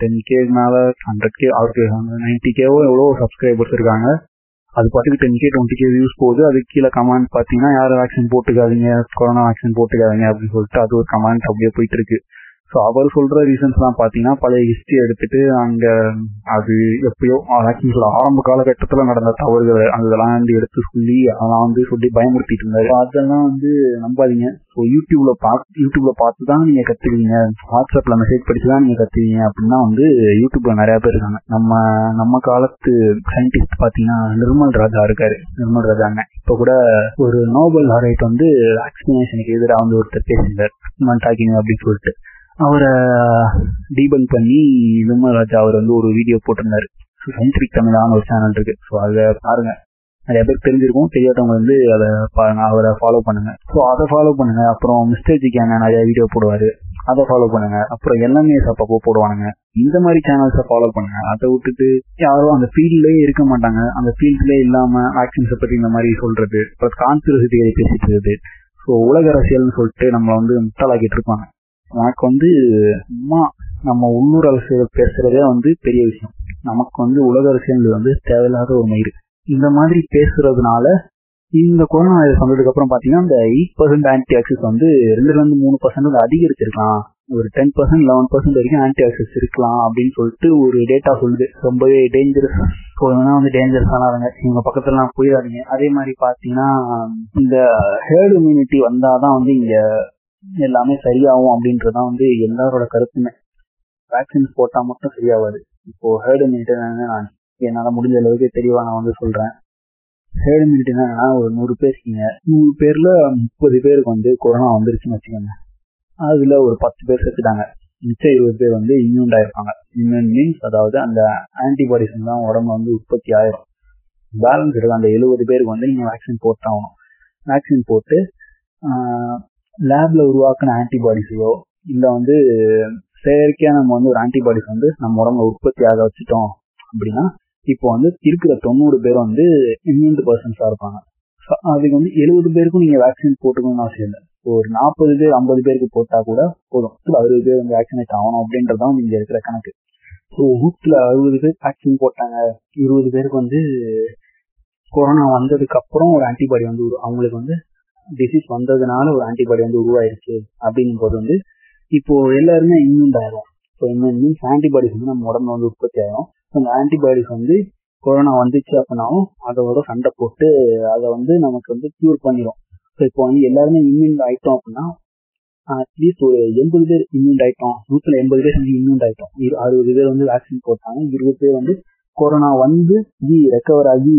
டென் கே மேல ஹண்ட்ரட் கே அவருக்கு நைன்டி கேவோ எவ்வளோ சப்ஸ்கிரைபர்ஸ் இருக்காங்க. அது பாட்டுக்கு ten K twenty K views போகுது. அதுக்கு கீழே கமெண்ட் பாத்தீங்கன்னா யாரும் வேக்சின் போட்டுக்காதீங்க கொரோனா வேக்சின் போட்டுக்காதீங்க அப்படின்னு சொல்லிட்டு அது ஒரு கமெண்ட் அப்படியே போயிட்டு இருக்கு. ஸோ அவர் சொல்ற ரீசன்ஸ் எல்லாம் பாத்தீங்கன்னா பழைய ஹிஸ்டரி எடுத்துட்டு அங்க அது எப்பயோ ஆக்சுவலா ஆரம்ப காலகட்டத்துல நடந்த தவறுகள் அதெல்லாம் வந்து எடுத்து சொல்லி அதெல்லாம் வந்து சொல்லி பயமுறுத்திட்டு இருந்தாரு. அதெல்லாம் வந்து நம்பாதீங்க. ஸோ யூடியூப்ல பார்த்து யூடியூப்ல பார்த்து தான் நீங்க கத்துக்கீங்க வாட்ஸ்அப்ல மெசேஜ் படிச்சு தான் நீங்க கத்துக்கீங்க அப்படின்னா வந்து யூடியூப்ல நிறைய பேர் இருக்காங்க. நம்ம நம்ம காலத்து சயின்டிஸ்ட் பாத்தீங்கன்னா நிர்மல் ராஜா இருக்காரு. நிர்மல் ராஜா அண்ணன். இப்ப கூட ஒரு நோபல் லாரைட் வந்து வேக்சினேஷனுக்கு எதிராக வந்து ஒருத்தர் பேசியிருந்தார். டாக்கிங் அப்படின்னு சொல்லிட்டு. அவரை டீபங் பண்ணி விமல்ராஜா அவர் வந்து ஒரு வீடியோ போட்டிருந்தாரு. சயின்டிபிக் தமிழான ஒரு சேனல் இருக்கு. ஸோ அதை பாருங்க. நிறைய பேர் தெரிஞ்சிருக்கும். தெரியாதவங்க வந்து அதை பாருங்க அவரை ஃபாலோ பண்ணுங்க. ஸோ அதை ஃபாலோ பண்ணுங்க. அப்புறம் மிஸ்டர் ஜிக்கான நிறைய வீடியோ போடுவாரு. அதை ஃபாலோ பண்ணுங்க. அப்புறம் எல்லாமே அப்பப்போ போடுவானுங்க. இந்த மாதிரி சேனல்ஸை ஃபாலோ பண்ணுங்க. அதை விட்டுட்டு யாரும் அந்த ஃபீல்ட்லயே இருக்க மாட்டாங்க. அந்த ஃபீல்ட்லயே இல்லாம ஆக்ஷன்ஸை பத்தி இந்த மாதிரி சொல்றது. அப்புறம் கான்ஸ்பிரசி பேசிட்டு இருக்குது. ஸோ உலக அரசியல்னு சொல்லிட்டு நம்மளை வந்து முட்டாளாக்கிட்டு இருப்பாங்க. எனக்கு வந்து சும்மா நம்ம உள்ளூர் அரசியல் பேசுறதே வந்து பெரிய விஷயம். நமக்கு வந்து உலக அரசியல் வந்து தேவையில்லாத ஒரு மயிறு. இந்த மாதிரி பேசுறதுனால இந்த கொரோனா வைரஸ் வந்ததுக்கு அப்புறம் பாத்தீங்கன்னா இந்த எயிட் பர்சன்ட் ஆன்டி ஆக்சிஸ் வந்து ரெண்டுல இருந்து மூணு பர்சன்ட் அதிகரிச்சிருக்கலாம். ஒரு டென் பர்சன்ட் லெவன் பர்சன்ட் வரைக்கும் ஆன்டி ஆக்சிஸ் இருக்கலாம் அப்படின்னு சொல்லிட்டு ஒரு டேட்டா சொல்லுது. ரொம்பவே டேஞ்சரஸ் ஸோ வந்து டேஞ்சரஸ் ஆனாருங்க. இவங்க பக்கத்துலலாம் போயிடாதீங்க அதே மாதிரி பாத்தீங்கன்னா இந்த ஹேர்டு இம்யூனிட்டி வந்தாதான் வந்து இங்க எல்லாமே சரியாகும் அப்படின்றதான் வந்து எல்லாரோட கருத்துமே. வேக்சின்ஸ் போட்டா மட்டும் சரியாகாது இப்போ ஹேர்டு இம்யூனிட்டி நான் என்னால முடிஞ்ச அளவுக்கு தெளிவா நான் வந்து சொல்றேன். ஹேர்டு இம்யூனிட்டி என்னன்னா ஒரு நூறு பேர் இருக்கீங்க நூறு பேர்ல முப்பது பேருக்கு வந்து கொரோனா வந்துருச்சுன்னு வச்சுக்கோங்க. அதுல ஒரு பத்து பேர் செத்துட்டாங்க. மிச்சம் இருபது பேர் வந்து இம்யூன்ட் ஆயிருப்பாங்க இம்யூன் மீன்ஸ் அதாவது அந்த ஆன்டிபாடிஸ் தான் உடம்பு வந்து உற்பத்தி ஆயிரும். பேலன்ஸ் இருக்கு. அந்த எழுபது பேருக்கு வந்து நீங்க வேக்சின் போட்டாகணும். வேக்சின் போட்டு லேப்ல உருவாக்கின ஆன்டிபாடிஸையோ இல்ல வந்து செயற்கையா நம்ம வந்து ஒரு ஆன்டிபாடிஸ் வந்து நம்ம உடம்புல உற்பத்தி ஆக வச்சுட்டோம் அப்படின்னா இப்போ வந்து இருக்கிற தொண்ணூறு பேர் வந்து இம்யூன் பர்சன்ஸா இருப்பாங்க. அதுக்கு வந்து எழுபது பேருக்கும் நீங்க வேக்சின் போட்டுக்கணும்னு அவசியம் இல்லை. ஒரு நாற்பது பேர் ஐம்பது பேருக்கு போட்டா கூட போதும். அறுபது பேர் வந்து வேக்சினேட் ஆகணும் அப்படின்றதான் இங்க இருக்கிற கணக்கு. ஸோ நூற்றுல அறுபது பேர் வேக்சின் போட்டாங்க இருபது பேருக்கு வந்து கொரோனா வந்ததுக்கு அப்புறம் ஒரு ஆன்டிபாடி வந்து அவங்களுக்கு வந்து டிசீஸ் வந்ததுனால ஒரு ஆன்டிபாடி வந்து உருவாயிருக்கு அப்படிங்கும் போது வந்து இப்போ எல்லாருமே இம்யூன் ஆயிரும் இப்போ இம்யூன் மீன்ஸ் ஆன்டிபாடிஸ் வந்து நம்ம உடம்புல வந்து உற்பத்தி ஆகும் அந்த ஆன்டிபாடிஸ் வந்து கொரோனா வந்துச்சு அப்படின்னாலும் அதோட சண்டை போட்டு அதை வந்து நமக்கு வந்து கியூர் பண்ணிடும் ஸோ இப்போ வந்து எல்லாருமே இம்யூன் ஆயிட்டோம் அப்படின்னா அட்லீஸ்ட் ஒரு எண்பது பேர் இம்யூன் ஆயிட்டோம். நூத்துல எண்பது பேர் வந்து இம்யூன் ஆயிட்டோம். அறுபது பேர் வந்து வேக்சின் போட்டாங்க. இருபது பேர் வந்து கொரோனா வந்து ரெக்கவர் ஆகி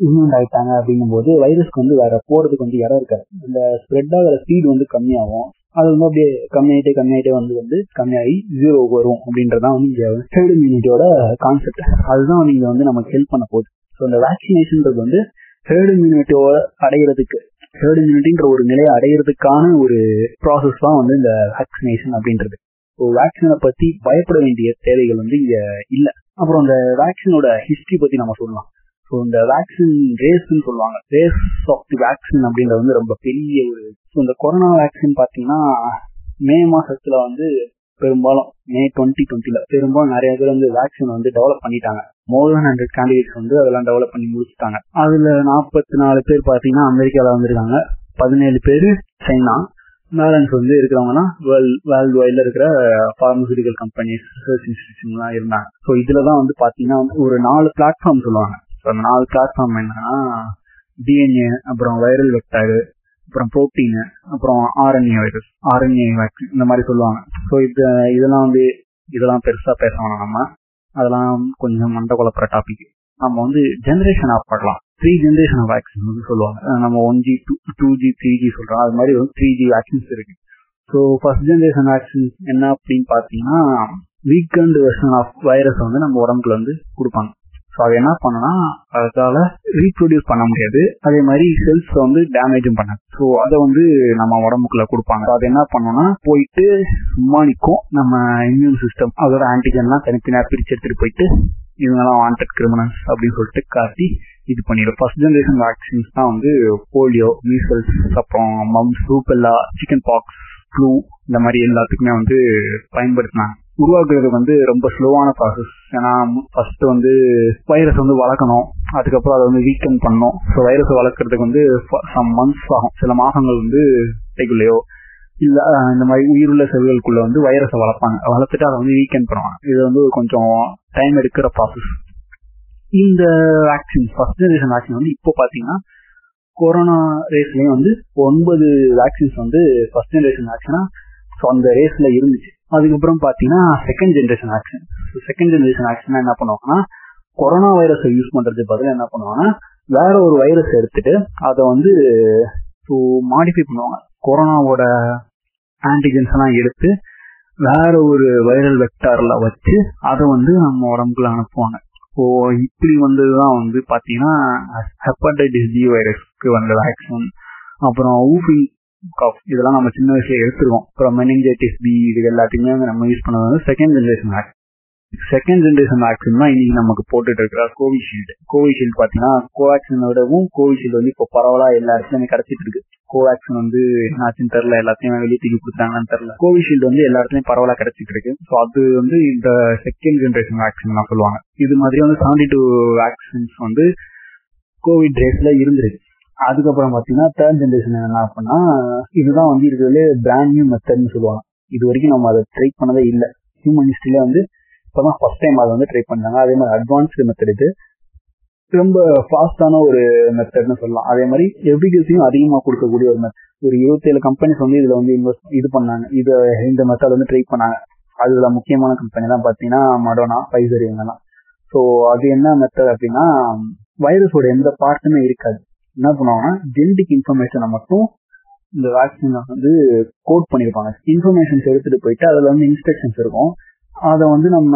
இம்யூன் ஆயிட்டாங்க அப்படிங்கும் போது வைரஸ்க்கு வந்து வேற போறதுக்கு வந்து இடம் இருக்காது. இந்த ஸ்ப்ரெட் ஆகிற ஸ்பீடு வந்து கம்மியாகும். அது வந்து அப்படியே கம்மியாயிட்டே கம்மியாயிட்டே வந்து வந்து கம்மியாகி ஜீரோ வரும் அப்படின்றதான் வந்து இங்கே ஹெர்ட் இம்யூனிட்டியோட கான்செப்ட் அதுதான் நீங்க வந்து நமக்கு ஹெல்ப் பண்ண போகுது. ஸோ இந்த வேக்சினேஷன்ன்றது வந்து ஹெர்ட் இம்யூனிட்டியோட அடையிறதுக்கு ஹெர்ட் இம்யூனிட்டின்ற ஒரு நிலையை அடையிறதுக்கான ஒரு ப்ராசஸ் தான் வந்து இந்த வேக்சினேஷன் அப்படின்றது. ஸோ வேக்சினை பத்தி பயப்பட வேண்டிய தேவைகள் வந்து இங்க இல்லை. அப்புறம் அந்த வேக்சினோட ஹிஸ்டரி பத்தி நம்ம சொல்லலாம். ஸோ இந்த வேக்சின் ரேஸ்ன்னு சொல்லுவாங்க. ரேஸ் ஆஃப் தி வேக்சின் அப்படின்றது வந்து ரொம்ப பெரிய ஒரு ஸோ இந்த கொரோனா வேக்சின் பார்த்தீங்கன்னா மே மாசத்துல வந்து பெரும்பாலும் மே டுவெண்ட்டி டுவெண்ட்டில பெரும்பாலும் நிறைய பேர் வந்து வேக்சின் வந்து டெவலப் பண்ணிட்டாங்க. மோர் தென் ஹண்ட்ரட் கேண்டிடேட்ஸ் வந்து அதெல்லாம் டெவலப் பண்ணி முடிச்சுட்டாங்க. அதுல நாற்பத்தி நாலு பேர் பார்த்தீங்கன்னா அமெரிக்காவில் வந்திருக்காங்க. பதினேழு பேர் சைனா. பேலன்ஸ் வந்து இருக்கிறவங்கன்னா வேர்ல்ட் வேர்ல்டு வைட்ல இருக்கிற பார்மசூட்டிக்கல் கம்பெனிஸ் ரிசர்ச் இன்ஸ்டிடியூஷன்லாம் இருந்தாங்க. ஸோ இதுல தான் வந்து பார்த்தீங்கன்னா வந்து ஒரு நாலு பிளாட்ஃபார்ம் சொல்லுவாங்க. ஸோ நாலு பிளாட்ஃபார்ம் என்னன்னா டிஎன்ஏ அப்புறம் வைரல் வெக்டாரு அப்புறம் புரோட்டீனு அப்புறம் ஆர்என்ஏ வைரஸ் ஆர்என்ஏ வேக்சின் இந்த மாதிரி சொல்லுவாங்க. ஸோ இது இதெல்லாம் வந்து இதெல்லாம் பெருசாக பேச வேணாம் நம்ம. அதெல்லாம் கொஞ்சம் மண்ட குழப்புற டாபிக் நம்ம வந்து ஜென்ரேஷன் ஆஃப் பண்ணலாம் த்ரீ ஜென்ரேஷன் ஆஃப் வேக்சின் வந்து சொல்லுவாங்க. நம்ம one G two two G three G சொல்கிறோம் அது மாதிரி வந்து த்ரீ ஜி வேக்சின்ஸ் இருக்கு. ஸோ ஃபர்ஸ்ட் ஜென்ரேஷன் வேக்சின்ஸ் என்ன அப்படின்னு பார்த்தீங்கன்னா வீக்கண்ட் வெர்ஷன் ஆஃப் வைரஸ் வந்து நம்ம உடம்புல வந்து கொடுப்பாங்க. அது என்ன பண்ணனா அதால ரீப்ரொடியூஸ் பண்ண முடியாது. அதே மாதிரி செல்ஸ் வந்து டேமேஜும் பண்ணாது. ஸோ அதை வந்து நம்ம உடம்புக்குள்ள கொடுப்பாங்க. அது என்ன பண்ணோம்னா போயிட்டு சும்மா நிற்கும் நம்ம இம்யூன் சிஸ்டம் அதோட ஆன்டிஜன்லாம் தனித்தனியாக பிரிச்சு எடுத்துட்டு போயிட்டு இவங்கெல்லாம் வாண்டட் கிரிமினல்ஸ் அப்படின்னு சொல்லிட்டு காட்டி இது பண்ணிடும். ஃபர்ஸ்ட் ஜென்ரேஷன் வேக்சின்ஸ் தான் வந்து போலியோ மீசல்ஸ் அப்புறம் mumps rubella chicken pox flu இந்த மாதிரி எல்லாத்துக்குமே வந்து பயன்படுத்தினாங்க. உருவாக்குறது வந்து ரொம்ப ஸ்லோவான ப்ராசஸ் ஏன்னா ஃபர்ஸ்ட் வந்து வைரஸ் வந்து வளர்க்கணும். அதுக்கப்புறம் அதை வந்து வீக்கன் பண்ணணும். ஸோ வைரஸ் வளர்க்கறதுக்கு வந்து சம் மந்த்ஸ் ஆகும். சில மாதங்கள் வந்து கைக்குள்ளேயோ இல்ல இந்த மாதிரி உயிருள்ள செல்களுக்குள்ள வந்து வைரஸை வளர்ப்பாங்க. வளர்த்துட்டு அதை வந்து வீக்கெண்ட் பண்ணுவாங்க. இது வந்து கொஞ்சம் டைம் எடுக்கிற ப்ராசஸ் இந்த வேக்சின் ஃபர்ஸ்ட் ஜெனரேஷன் வேக்சின் வந்து இப்போ பாத்தீங்கன்னா கொரோனா ரேஸ்லயும் வந்து ஒன்பது வேக்சின்ஸ் வந்து ஃபர்ஸ்ட் ஜெனரேஷன் வேக்சினா ஸோ அந்த ரேஸ்ல இருந்துச்சு. அதுக்கப்புறம் பாத்தீங்கன்னா second generation action second generation action என்ன பண்ணுவாங்கன்னா கொரோனா வைரஸை யூஸ் பண்றது பதில் என்ன பண்ணுவாங்கன்னா வேற ஒரு வைரஸ் எடுத்துட்டு அதை வந்து ஸோ மாடிஃபை பண்ணுவாங்க. கொரோனாவோட ஆன்டிஜென்ஸ் எல்லாம் எடுத்து வேற ஒரு வைரல் வெக்டார்ல வச்சு அதை வந்து நம்ம உடம்புக்குள்ள அனுப்புவாங்க. ஸோ இப்படி வந்ததுதான் வந்து பாத்தீங்கன்னா ஹெப்படைட்டிஸ் டி வைரஸ்க்கு வந்த வேக்சின் அப்புறம் ஊஃபிங் இதெல்லாம் நம்ம சின்ன வயசுல எடுத்துருவோம். அப்புறம் மெனிஞ்சைட்டிஸ் பி இது எல்லாத்தையுமே வந்து நம்ம யூஸ் பண்ணது வந்து second generation vaccine second generation vaccine தான் இன்னைக்கு நமக்கு போட்டுட்டு இருக்கிற கோவிஷீல்டு கோவிஷீல்டு பாத்தீங்கன்னா கோவேக்சின் விடவும் கோவிஷீல்டு வந்து இப்போ பரவலா எல்லா இடத்துலயுமே கிடைச்சிட்டு இருக்கு. கோவேக்சின் வந்து என்னாச்சுன்னு தெரியல எல்லாத்தையும் வெளியே தூக்கி கொடுத்தாங்கன்னு தெரியல. கோவிஷீல்டு வந்து எல்லா இடத்துலயும் பரவலா கிடைச்சிட்டு இருக்கு. ஸோ அது வந்து இந்த செகண்ட் ஜென்ரேஷன் வேக்சின் தான் சொல்லுவாங்க. இது மாதிரி வந்து செவன்டி டூ வேக்சின்ஸ் வந்து கோவிட் ரேஸ்ல இருந்திருக்கு. அதுக்கப்புறம் பாத்தீங்கன்னா தேர்ட் ஜென்ரேஷன் என்ன அப்படின்னா இதுதான் வந்து இருக்கிறதுல பிராண்ட் நியூ மெத்தட்னு சொல்லுவாங்க. இது வரைக்கும் நம்ம அதை ட்ரை பண்ணதே இல்லை. ஹியூமன் ஹிஸ்டரியில வந்து இப்பதான் ஃபர்ஸ்ட் டைம் அதை வந்து ட்ரை பண்ணாங்க அதே மாதிரி அட்வான்ஸ்டு மெத்தட் இது. ரொம்ப ஃபாஸ்டான ஒரு மெத்தட்னு சொல்லலாம். அதே மாதிரி எஃபிகசியும் அதிகமாக கொடுக்கக்கூடிய ஒரு மெத்தட் ஒரு இருபத்தேழு கம்பெனிஸ் வந்து இதுல வந்து இன்வெஸ்ட் இது பண்ணாங்க. இது இந்த மெத்தட் வந்து ட்ரை பண்ணாங்க. அதுல முக்கியமான கம்பெனி தான் பாத்தீங்கன்னா மடோனா பைசர் இவங்கெல்லாம். ஸோ அது என்ன மெத்தட் அப்படின்னா வைரஸோட எந்த பார்ட்டுமே இருக்காது. என்ன பண்ணுவாங்கன்னா ஜெனடிக் இன்ஃபர்மேஷனை மட்டும் இந்த வேக்சின் வந்து கோட் பண்ணிருப்பாங்க. இன்ஃபர்மேஷன்ஸ் எடுத்துட்டு போயிட்டு அதுல வந்து இன்ஸ்ட்ரக்ஷன்ஸ் இருக்கும். அதை வந்து நம்ம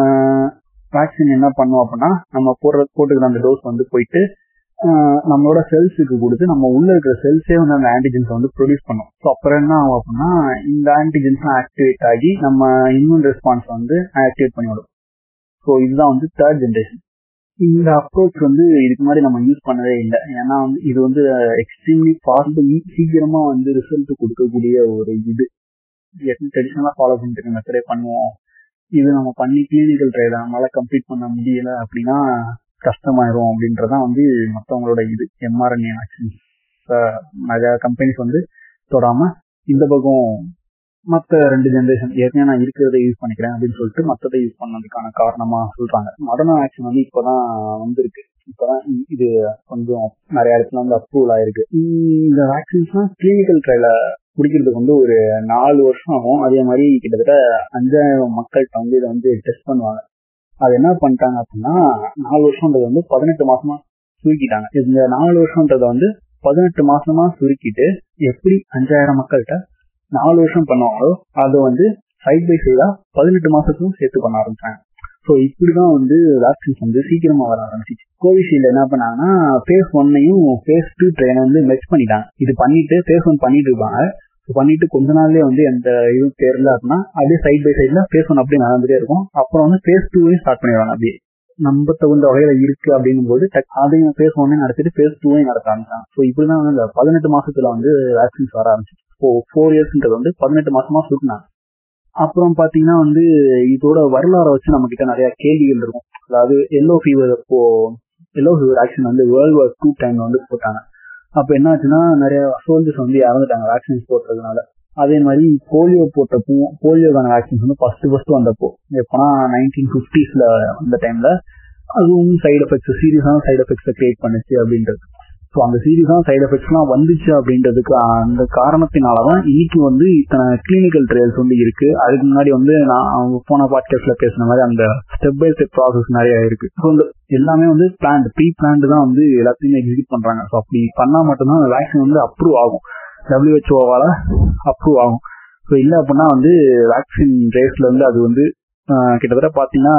வேக்சின் என்ன பண்ணுவோம் அப்படின்னா நம்ம போடுற போட்டுக்கிற அந்த டோஸ் வந்து போயிட்டு நம்மளோட செல்ஸுக்கு கொடுத்து நம்ம உள்ள இருக்கிற செல்ஸே வந்து அந்த ஆன்டிஜென்ஸ் வந்து ப்ரொடியூஸ் பண்ணும். ஸோ அப்புறம் என்ன ஆகும் அப்படின்னா இந்த ஆன்டிஜென்ஸ் ஆக்டிவேட் ஆகி நம்ம இம்யூன் ரெஸ்பான்ஸ் வந்து ஆக்டிவேட் பண்ணிவிடும். ஸோ இதுதான் வந்து தேர்ட் ஜென்ரேஷன் இந்த அப்ரோச் வந்து இதுக்கு முன்னாடி நம்ம யூஸ் பண்ணவே இல்லை. ஏன்னா வந்து இது வந்து எக்ஸ்ட்ரீம்லி ஃபாஸ்ட் சீக்கிரமா வந்து ரிசல்ட் கொடுக்கக்கூடிய ஒரு இது. ட்ரெடிஷனலா ஃபாலோ பண்ணிட்டு மெத்தடே பண்ணுவோம். இது நம்ம பண்ணி கிளினிக்கல் ட்ரையல் நம்மளால கம்ப்ளீட் பண்ண முடியல அப்படின்னா கஷ்டமாயிரும் அப்படின்றதான் வந்து மற்றவங்களோட இது. எம்ஆர்என்ஏ வேக்சின்ஸ் நிறைய கம்பெனிஸ் வந்து தொடாம இந்த பக்கம் மற்ற ரெண்டு ஜென்ரேஷன் ஏற்கனவே நான் இருக்கிறத யூஸ் பண்ணிக்கிறேன் அப்படின்னு சொல்லிட்டு மற்றதை யூஸ் பண்ணதுக்கான காரணமா சொல்றாங்க. மடர்னா ஆக்சன் வந்து இப்பதான் வந்திருக்கு. இப்பதான் இது கொஞ்சம் நிறைய இடத்துல வந்து அப்ரூவல் ஆயிருக்கு. இந்த வேக்சின்ஸ்லாம் கிளினிக்கல் ட்ரையல குடிக்கிறதுக்கு வந்து ஒரு நாலு வருஷம் ஆகும். அதே மாதிரி கிட்டத்தட்ட அஞ்சாயிரம் மக்கள்கிட்ட வந்து இதை வந்து டெஸ்ட் பண்ணுவாங்க. அது என்ன பண்ணிட்டாங்க அப்படின்னா நாலு வருஷம்ன்றது வந்து பதினெட்டு மாசமா சுருக்கிட்டாங்க. இந்த நாலு வருஷம்ன்றத வந்து பதினெட்டு மாசமா சுருக்கிட்டு எப்படி அஞ்சாயிரம் மக்கள்கிட்ட நாலு வருஷம் பண்ணுவாங்களோ அதை வந்து சைட் பை சைடா பதினெட்டு மாசத்துக்கும் சேர்த்து பண்ண ஆரம்பிச்சாங்க. ஸோ இப்படிதான் வந்து வேக்சின்ஸ் வந்து சீக்கிரமா வர ஆரம்பிச்சிச்சு. கோவிஷீல்டு என்ன பண்ணாங்கன்னா ஃபேஸ் ஒன்னையும் ஃபேஸ் டூ ட்ரெயினை வந்து மெச் பண்ணிட்டாங்க. இது பண்ணிட்டு ஃபேஸ் ஒன் பண்ணிட்டு இருப்பாங்க பண்ணிட்டு கொஞ்ச நாள்லயே வந்து எந்த இது தேர்ந்தா அப்படின்னா அப்படியே சைட் பை சைட்ல ஃபேஸ் ஒன் அப்படியே நடந்துட்டே இருக்கும். அப்புறம் வந்து ஃபேஸ் டூவையும் ஸ்டார்ட் பண்ணிடுவாங்க அப்படியே. நம்ப தகுந்த வகையில இருக்கு அப்படின்னும் போது அதையும் ஃபேஸ் ஒன்னே நடத்திட்டு ஃபேஸ் டூவையும் நடத்த ஆரம்பிச்சாங்க. ஸோ இப்படிதான் வந்து இந்த பதினெட்டு மாசத்துல வந்து வேக்சின்ஸ் வர ஆரம்பிச்சு இப்போ ஃபோர் இயர்ஸ்ன்றது வந்து பதினெட்டு மாசமா சுட்டினாங்க அப்புறம் பாத்தீங்கன்னா வந்து இதோட வரலாறை வச்சு நம்ம கிட்ட நிறைய கேள்விகள் இருக்கும். அதாவது எல்லோ ஃபீவர் அப்போ எல்லோ ஃபீவர் ஆக்ஷன் வந்து வேர்ல்டு வார் டூ டைம்ல வந்து போட்டாங்க. அப்ப என்ன ஆச்சுன்னா நிறைய சோல்ஜர்ஸ் வந்து இறந்துட்டாங்க வேக்சின்ஸ் போட்டதுனால. அதே மாதிரி போலியோ போட்டப்போ போலியோக்கான வேக்சின்ஸ் வந்து ஃபர்ஸ்ட் ஃபர்ஸ்ட் வந்தப்போ எப்போனா நைன்டீன் பிப்டிஸ்ல அந்த டைம்ல அதுவும் சைடு எஃபெக்ட்ஸ் சீரியஸான சைடு எஃபெக்ட்ஸ் கிரியேட் பண்ணுச்சு அப்படின்றது. ஸோ அந்த சீரியஸான சைடு எஃபெக்ட்ஸ்லாம் வந்துச்சு அப்படின்றதுக்கு அந்த காரணத்தினாலதான் இன்னைக்கு வந்து இத்தனை கிளினிக்கல் ட்ரையல்ஸ் வந்து இருக்கு. அதுக்கு முன்னாடி வந்து நான் போன பாட்காஸ்ட்ல பேசின மாதிரி அந்த ஸ்டெப் பை ஸ்டெப் ப்ராசஸ் நிறைய இருக்கு. ஸோ இந்த எல்லாமே வந்து பிளான் ப்ரீ பிளான்டு தான் வந்து எல்லாத்தையுமே எக்ஸிக்யூட் பண்றாங்க. ஸோ அப்படி பண்ணா மட்டும்தான் அந்த வேக்சின் வந்து அப்ரூவ் ஆகும். டபிள்யூஹெச்ஓவால அப்ரூவ் ஆகும். ஸோ இல்லை அப்படின்னா வந்து வேக்சின் ரேஸ்ல வந்து அது வந்து கிட்டத்தட்ட பாத்தீங்கன்னா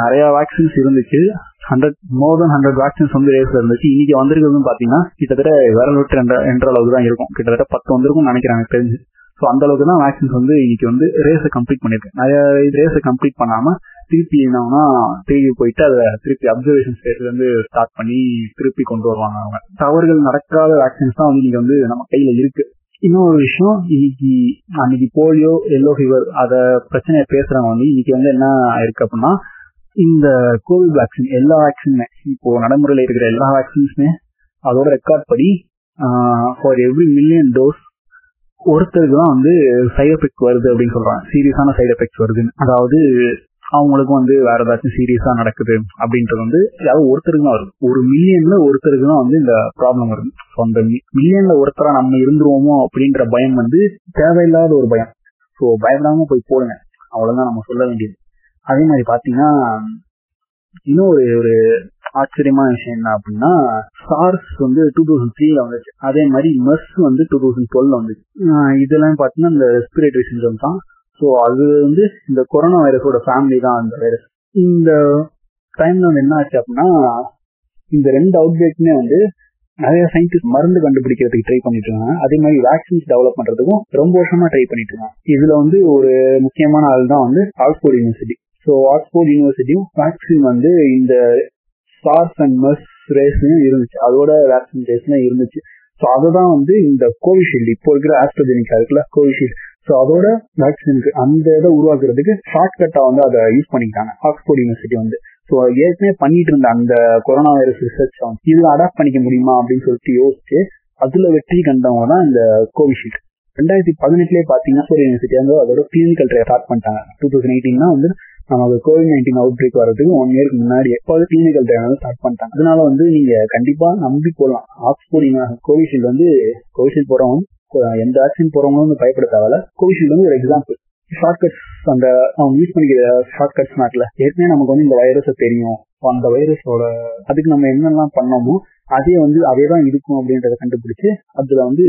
நிறைய வேக்சின்ஸ் இருந்துச்சு. Hundred more than hundred vaccines வந்து ரேஸ்ல இருந்துச்சு. இன்னைக்கு வந்திருக்கிறதுன்னு பாத்தீங்கன்னா கிட்டத்தட்ட விரல் விட்டு என்ற என்ற அளவுக்கு தான் இருக்கும். கிட்டத்தட்ட பத்து வந்திருக்கும் நினைக்கிறேன் எனக்கு தெரிஞ்சு. ஸோ அந்த அளவுக்கு தான் வேக்சின்ஸ் வந்து இன்னைக்கு வந்து ரேஸை கம்ப்ளீட் பண்ணிருக்கு. நிறைய ரேஸை கம்ப்ளீட் பண்ணாம திருப்பி என்னன்னா திருப்பி போயிட்டு அதை திருப்பி அப்சர்வேஷன் ஸ்டேட்ல இருந்து ஸ்டார்ட் பண்ணி திருப்பி கொண்டு வருவாங்க அவங்க. தவறுகள் நடக்காத வேக்சின்ஸ் தான் வந்து இன்னைக்கு வந்து நம்ம கையில இருக்கு. இன்னொரு விஷயம் இன்னைக்கு அன்னைக்கு போலியோ எல்லோ ஃபீவர் அத பிரச்சனையை பேசுறவங்க வந்து இன்னைக்கு வந்து என்ன ஆயிருக்கு அப்படின்னா இந்த கோவிட் வேக்சின் எல்லா வேக்சினுமே இப்போ நடைமுறையில் இருக்கிற எல்லா வேக்சின்ஸுமே அதோட ரெக்கார்ட் படி ஃபார் எவ்ரி மில்லியன் டோஸ் ஒருத்தருக்கு தான் வந்து சைட் எஃபெக்ட் வருது அப்படின்னு சொல்றாங்க. சீரியஸான சைடு எஃபெக்ட் வருதுன்னு. அதாவது அவங்களுக்கு வந்து வேற ஏதாச்சும் சீரியஸா நடக்குது அப்படின்றது வந்து யாரும் ஒருத்தருக்கு தான் வருது. ஒரு மில்லியன்ல ஒருத்தருக்கு தான் வந்து இந்த ப்ராப்ளம் வருது. ஸோ அந்த மில்லியன்ல ஒருத்தரா நம்ம இருந்துருவோமோ அப்படின்ற பயம் வந்து தேவையில்லாத ஒரு பயம். ஸோ பயப்படாம போய் போடுங்க. அவ்வளவுதான் நம்ம சொல்ல வேண்டியது. அதே மாதிரி பாத்தீங்கன்னா இன்னும் ஒரு ஒரு ஆச்சரியமான விஷயம் என்ன அப்படின்னா சார்ஸ் வந்து டூ தௌசண்ட் த்ரீல வந்துச்சு. அதே மாதிரி மெர்ஸ் வந்து டூ தௌசண்ட் டுவெல்ல வந்துச்சு. இதெல்லாம் பாத்தீங்கன்னா இந்த ரெஸ்பிரேட்டரி சிண்ட்ரம் தான். ஸோ அது வந்து இந்த கொரோனா வைரஸோட ஃபேமிலி தான் அந்த வைரஸ் இந்த டைம்ல வந்து என்ன ஆச்சு அப்படின்னா இந்த ரெண்டு அவுட்பிரேக்குமே வந்து நிறைய சயின்டிஸ்ட் மருந்து கண்டுபிடிக்கிறதுக்கு ட்ரை பண்ணிட்டு இருக்காங்க அதே மாதிரி வேக்சின்ஸ் டெவலப் பண்றதுக்கும் ரொம்ப வருஷமா ட்ரை பண்ணிட்டு இருக்காங்க இதுல வந்து ஒரு முக்கியமான ஆள் தான் வந்து ஆக்ஸ்போர்ட் யூனிவர்சிட்டி ஸோ ஆக்ஸ்போர்ட் யூனிவர்சிட்டியும் வேக்சின் வந்து இந்த சார்ஸ் அண்ட் மஸ் ரேஸ்லயும் இருந்துச்சு. அதோட வேக்சின் ரேஸ்லாம் இருந்துச்சு. ஸோ அதுதான் வந்து இந்த கோவிஷீல்டு. இப்போ இருக்கிற ஆஸ்ட்ரோஜெனிக்கா இருக்குல்ல கோவிஷீல்டு. ஸோ அதோட வேக்சினுக்கு அந்த இதை உருவாக்குறதுக்கு ஷார்ட் கட்டா வந்து அதை யூஸ் பண்ணிக்கிட்டாங்க. ஆக்ஸ்போர்ட் யூனிவர்சிட்டி வந்து. ஸோ ஏற்கனவே பண்ணிட்டு இருந்த அந்த கொரோனா வைரஸ் ரிசர்ச் வந்து இதுல அடாப்ட் பண்ணிக்க முடியுமா அப்படின்னு சொல்லிட்டு யோசிச்சு அதுல வெற்றி கண்டவங்க தான் இந்த கோவிஷீல்டு. ரெண்டாயிரத்தி பதினெட்டுலேயே பாத்தீங்கன்னா யூனிவர்சிட்டி வந்து அதோட கிளினிக்கல் ட்ரையல் ஸ்டார்ட் பண்ணிட்டாங்க. டூ தௌசண்ட் எயிட்டீன் வந்து நமக்கு கோவிட் நைன்டீன் அவுட் பிரேக் வரதுக்கு ஒன் இயருக்கு முன்னாடி எப்போது கிளினிக்கல் ட்ரையல் ஸ்டார்ட் பண்ணிட்டாங்க. அதனால வந்து நீங்க கண்டிப்பா நம்பி போடலாம் ஆக்ஸ்போர்டிங் கோவிஷீல்டு வந்து கோவிஷீல்டு போறவங்க எந்த வேக்சின் போறவங்களும் பயப்பட தேவையில்ல. கோவிஷீல்டு வந்து ஒரு எக்ஸாம்பிள் ஷார்ட்கட்ஸ் அந்த அவங்க யூஸ் பண்ணிக்கிற ஷார்ட்கட்ஸ் நாட்டில் ஏற்கனவே நமக்கு வந்து இந்த வைரஸை தெரியும். அந்த வைரஸோட அதுக்கு நம்ம என்னெல்லாம் பண்ணோமோ அதே வந்து அதே தான் இருக்கும் அப்படின்றத கண்டுபிடிச்சு அதுல வந்து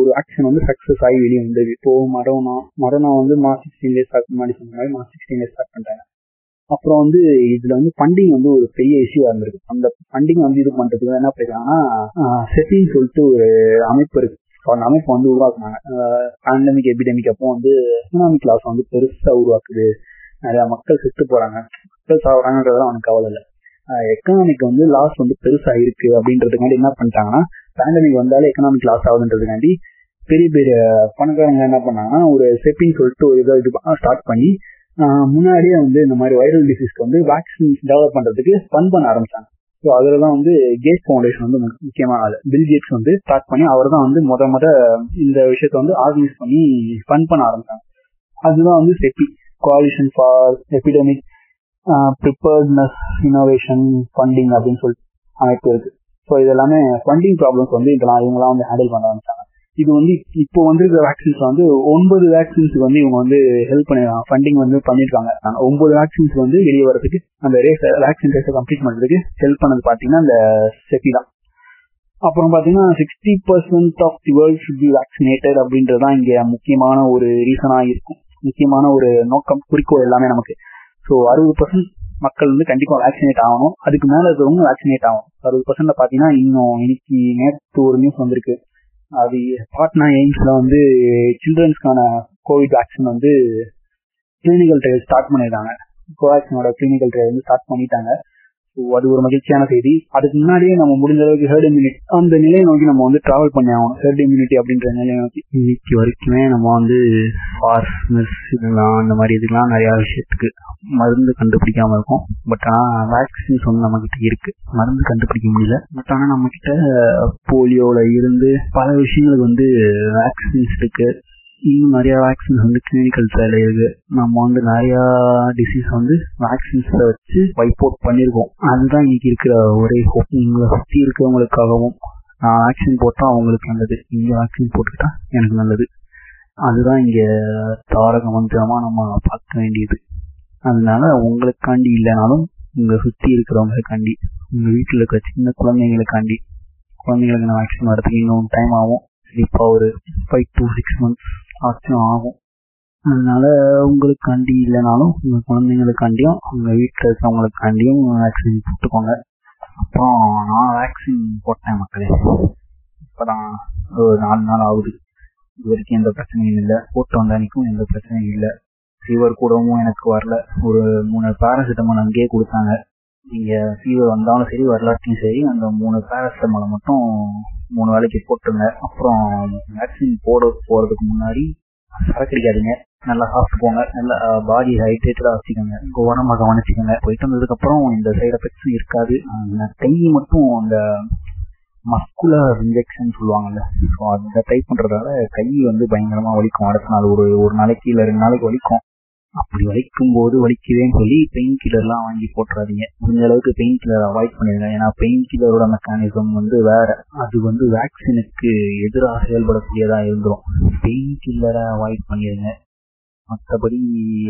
ஒரு ஆக்ஷன் வந்து சக்சஸ் ஆகி வெளியே வந்தது. இப்போ மரணா மரணா வந்து மார்ச் சிக்ஸ்டீன் டேஸ் ஸ்டார்ட் முன்னாடி சொன்ன மாதிரி மார்ச் சிக்ஸ்டீன் டேஸ் ஸ்டார்ட் பண்ணிட்டாங்க. அப்புறம் வந்து இதுல வந்து ஃபண்டிங் வந்து ஒரு பெரிய இஷ்யூ இருந்திருக்கு. அந்த ஃபண்டிங் வந்து இது பண்றதுக்கு என்ன பண்ணிருக்காங்கன்னா செட்டின்னு சொல்லிட்டு ஒரு அமைப்பு இருக்கு. அந்த அமைப்பு வந்து உருவாக்குனாங்க. பேண்டமிக் எபிடமிக் அப்போ வந்து எக்கனாமிக் லாஸ் வந்து பெருசா உருவாக்குது. நிறைய மக்கள் செத்து போறாங்க. மக்கள் சாகுறாங்கன்றதுலாம் அவனுக்கு கவலை இல்லை. எக்கனாமிக் வந்து லாஸ் வந்து பெருசா இருக்கு அப்படின்றதுக்காண்டி என்ன பண்ணிட்டாங்கன்னா பேண்டமிக் வந்தாலே எக்கனாமிக் லாஸ் ஆகுதுன்றதுக்காண்டி பெரிய பெரிய பணக்காரங்க என்ன பண்ணாங்கன்னா ஒரு செப்பின்னு சொல்லிட்டு ஒரு இதை இது ஸ்டார்ட் பண்ணி முன்னாடியே வந்து இந்த மாதிரி வைரல் டிசீஸ்க்கு வந்து வேக்சின் டெவலப் பண்றதுக்கு ஃபன் பண்ண ஆரம்பிச்சாங்க. ஸோ அதுல தான் வந்து கேட் ஃபவுண்டேஷன் வந்து முக்கியமான ஆள் பில் கேட்ஸ் வந்து ஸ்டார்ட் பண்ணி அவர் தான் வந்து முத முத இந்த விஷயத்த வந்து ஆர்கனைஸ் பண்ணி ஃபண்ட் பண்ண ஆரம்பிச்சாங்க. அதுதான் வந்து CEPI coalition for epidemic preparedness innovation funding அப்படின்னு சொல்லிட்டு அமைப்பு இருக்கு. ஸோ இதெல்லாமே ஃபண்டிங் ப்ராப்ளம்ஸ் வந்து இதெல்லாம் இவங்கலாம் வந்து ஹேண்டில் பண்ண ஆரம்பிச்சாங்க. இது வந்து இப்போ வந்திருக்கிற வேக்சின்ஸ் வந்து ஒன்பது வேக்சின்ஸ் வந்து இவங்க வந்து ஹெல்ப் பண்ணிருக்காங்க ஃபண்டிங் வந்து பண்ணிருக்காங்க ஒன்பது வேக்சின்ஸ் வந்து வெளியே வரதுக்கு அந்த ரேஸ் வேக்சின் ரேஸை கம்ப்ளீட் பண்றதுக்கு ஹெல்ப் பண்ணது பாத்தீங்கன்னா இந்த செபி தான். அப்புறம் பாத்தீங்கன்னா sixty percent of the world should be vaccinated அப்படின்றதான் இங்க முக்கியமான ஒரு ரீசனா இருக்கும். முக்கியமான ஒரு நோக்கம் குறிக்கோள் எல்லாமே நமக்கு. ஸோ அறுபது பர்சன்ட் மக்கள் வந்து கண்டிப்பா வேக்சினேட் ஆகணும். அதுக்கு மேல இருக்கிறவங்க வேக்சினேட் ஆகும் அறுபது பர்சன்ட்ல பாத்தீங்கன்னா இன்னும் இன்னைக்கு நேற்று ஒரு நியூஸ் வந்திருக்கு. அது பாட்னா எய்ம்ஸ்ல வந்து சில்ட்ரன்ஸ்க்கான கோவிட் வேக்சின் வந்து கிளினிக்கல் ட்ரையல் ஸ்டார்ட் பண்ணிருக்காங்க. கோவேக்சினோட கிளினிக்கல் ட்ரையல் வந்து ஸ்டார்ட் பண்ணிட்டாங்க. அது ஒரு மகிழ்ச்சியான செய்தி. அதுக்கு முன்னாடியே நம்ம முடிஞ்ச அளவுக்கு ஹெர்ட் இம்யூனிட்டி அந்த நிலையை நோக்கி நம்ம வந்து டிராவல் பண்ணி ஆகணும். ஹெர்ட் இம்யூனிட்டி அப்படின்ற நிலையை நோக்கி. இன்னைக்கு வரைக்குமே நம்ம வந்து ஃபார்மஸ் இதெல்லாம் அந்த மாதிரி இதுக்கெல்லாம் நிறைய விஷயத்துக்கு மருந்து கண்டுபிடிக்காம இருக்கும். பட் ஆனால் வேக்சின்ஸ் வந்து நம்ம கிட்ட இருக்கு. மருந்து கண்டுபிடிக்க முடியல. பட் ஆனால் நம்ம கிட்ட போலியோல இருந்து பல விஷயங்களுக்கு வந்து வேக்சின்ஸ் இருக்கு. இன்னும் நிறைய வேக்சின்ஸ் வந்து கிளினிக்கல் ட்ரையல் இருக்கு. நம்ம வந்து நிறைய டிசீஸ் வந்து வேக்சின்ஸை வச்சு வைப் அவுட் பண்ணியிருக்கோம் அதுதான் இன்னைக்கு இருக்கிற ஒரே ஹோப் உங்களை சுற்றி இருக்கிறவங்களுக்காகவும் நான் வேக்சின் போட்டால் அவங்களுக்கு நல்லது. இங்க வேக்சின் போட்டுக்கிட்டா எனக்கு நல்லது. அதுதான் இங்கே தாரக மந்திரமாக நம்ம பார்க்க வேண்டியது. அதனால உங்களுக்காண்டி இல்லைனாலும் இங்கே சுற்றி இருக்கிறவங்களுக்காண்டி உங்கள் வீட்டில் இருக்கிற சின்ன குழந்தைங்களுக்காண்டி குழந்தைங்களுக்கு நான் வேக்சின் வரதுக்கு இன்னும் டைம் ஆகும். கண்டிப்பாக ஒரு ஃபைவ் டு சிக்ஸ் மந்த்ஸ் சாத்தியம் ஆகும். அதனால உங்களுக்காண்டி இல்லைனாலும் உங்க குழந்தைங்களுக்காண்டியும் உங்கள் வீட்டில் இருக்கிறவங்களுக்காண்டியும் வேக்சின் போட்டுக்கோங்க. அப்புறம் நான் வேக்சின் போட்டேன் மக்களே. இப்போதான் ஒரு நாலு நாள் ஆகுது. இது வரைக்கும் எந்த பிரச்சனையும் இல்லை. போட்டு வந்த அன்னைக்கும் எந்த பிரச்சனையும் இல்லை. ஃபீவர் கூடவும் எனக்கு வரல. ஒரு மூணு பேராசிட்டமால் அங்கேயே கொடுத்தாங்க. நீங்க ஃபீவர் வந்தாலும் சரி வரலாற்றையும் சரி அந்த மூணு பேராசிட்டமாலை மட்டும் மூணு வேலைக்கு போட்டுருங்க. அப்புறம் வேக்சின் போட போறதுக்கு முன்னாடி சரக்கடிக்காதீங்க. நல்லா சாப்பிட்டு போங்க. நல்லா பாடி ஹைட்ரேட்டடா வச்சுக்கோங்க. உடம்பாக கவனிச்சுக்கோங்க. போயிட்டு வந்ததுக்கு அப்புறம் இந்த சைடு எஃபெக்ட்ஸும் இருக்காது. கை மட்டும் அந்த மஸ்குலர் இன்ஜெக்ஷன் சொல்லுவாங்கல்ல. ஸோ அதை டைப் பண்றதால கை வந்து பயங்கரமா வலிக்கும். அடுத்த நாள் ஒரு ஒரு நாளைக்கு இல்லை ரெண்டு நாளைக்கு வலிக்கும். அப்படி வலிக்கும் போது வலிக்குதேன்னு சொல்லி பெயின் கில்லர்லாம் வாங்கி போட்டுறாதீங்க. முடிஞ்ச அளவுக்கு பெயின் கில்லர் அவாய்ட் பண்ணிடுங்க. ஏன்னா பெயின் கில்லரோட மெக்கானிசம் வந்து வேற. அது வந்து வேக்சினுக்கு எதிராக செயல்படக்கூடியதா இருந்துடும் பெயின் கில்லரை அவாய்ட் பண்ணிடுங்க. மற்றபடி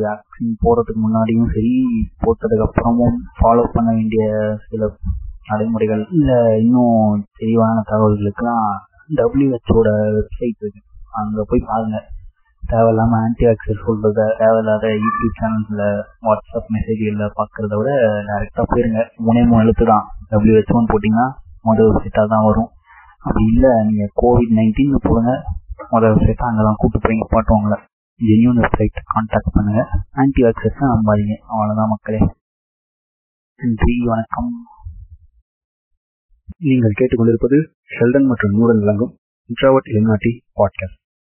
வேக்சின் போடுறதுக்கு முன்னாடியும் சரி போட்டதுக்கு அப்புறமும் ஃபாலோ பண்ண வேண்டிய சில நடைமுறைகள் இல்லை இன்னும் தெளிவான தகவல்களுக்கெல்லாம் டபிள்யூஹெச்ஓட வெப்சைட் இருக்கு. அங்கே போய் பாருங்கள் தேவையில்லாம ஆன்டி ஆக்சர் சொல்றத தேவையில்லாத யூடியூப் சேனல்ஸ்ல வாட்ஸ்அப் மெசேஜ்ல பாக்குறத விட டைரக்டா போயிருங்க. மூணே மூணு எழுத்து தான். டபிள்யூஹெச்ஓன்னு போட்டீங்கன்னா முதல் வெப்சைட்டா தான் வரும். அப்படி இல்ல நீங்க கோவிட் நைன்டீன் போடுங்க. மொதல் வெப்சைட்டா அங்கதான் கூப்பிட்டு போய் பாட்டுவாங்கள ஜென்யூன் வெப்சைட் கான்டாக்ட் பண்ணுங்க. ஆன்டி ஆக்சஸ் நம்பாதீங்க. அவ்வளவுதான் மக்களே. நன்றி வணக்கம். நீங்கள் கேட்டுக்கொண்டிருப்பது ஷெல்டன் மற்றும் நூடன் விளங்கும் இன்ட்ராவட் எல்நாட்டி பாட்காஸ்ட்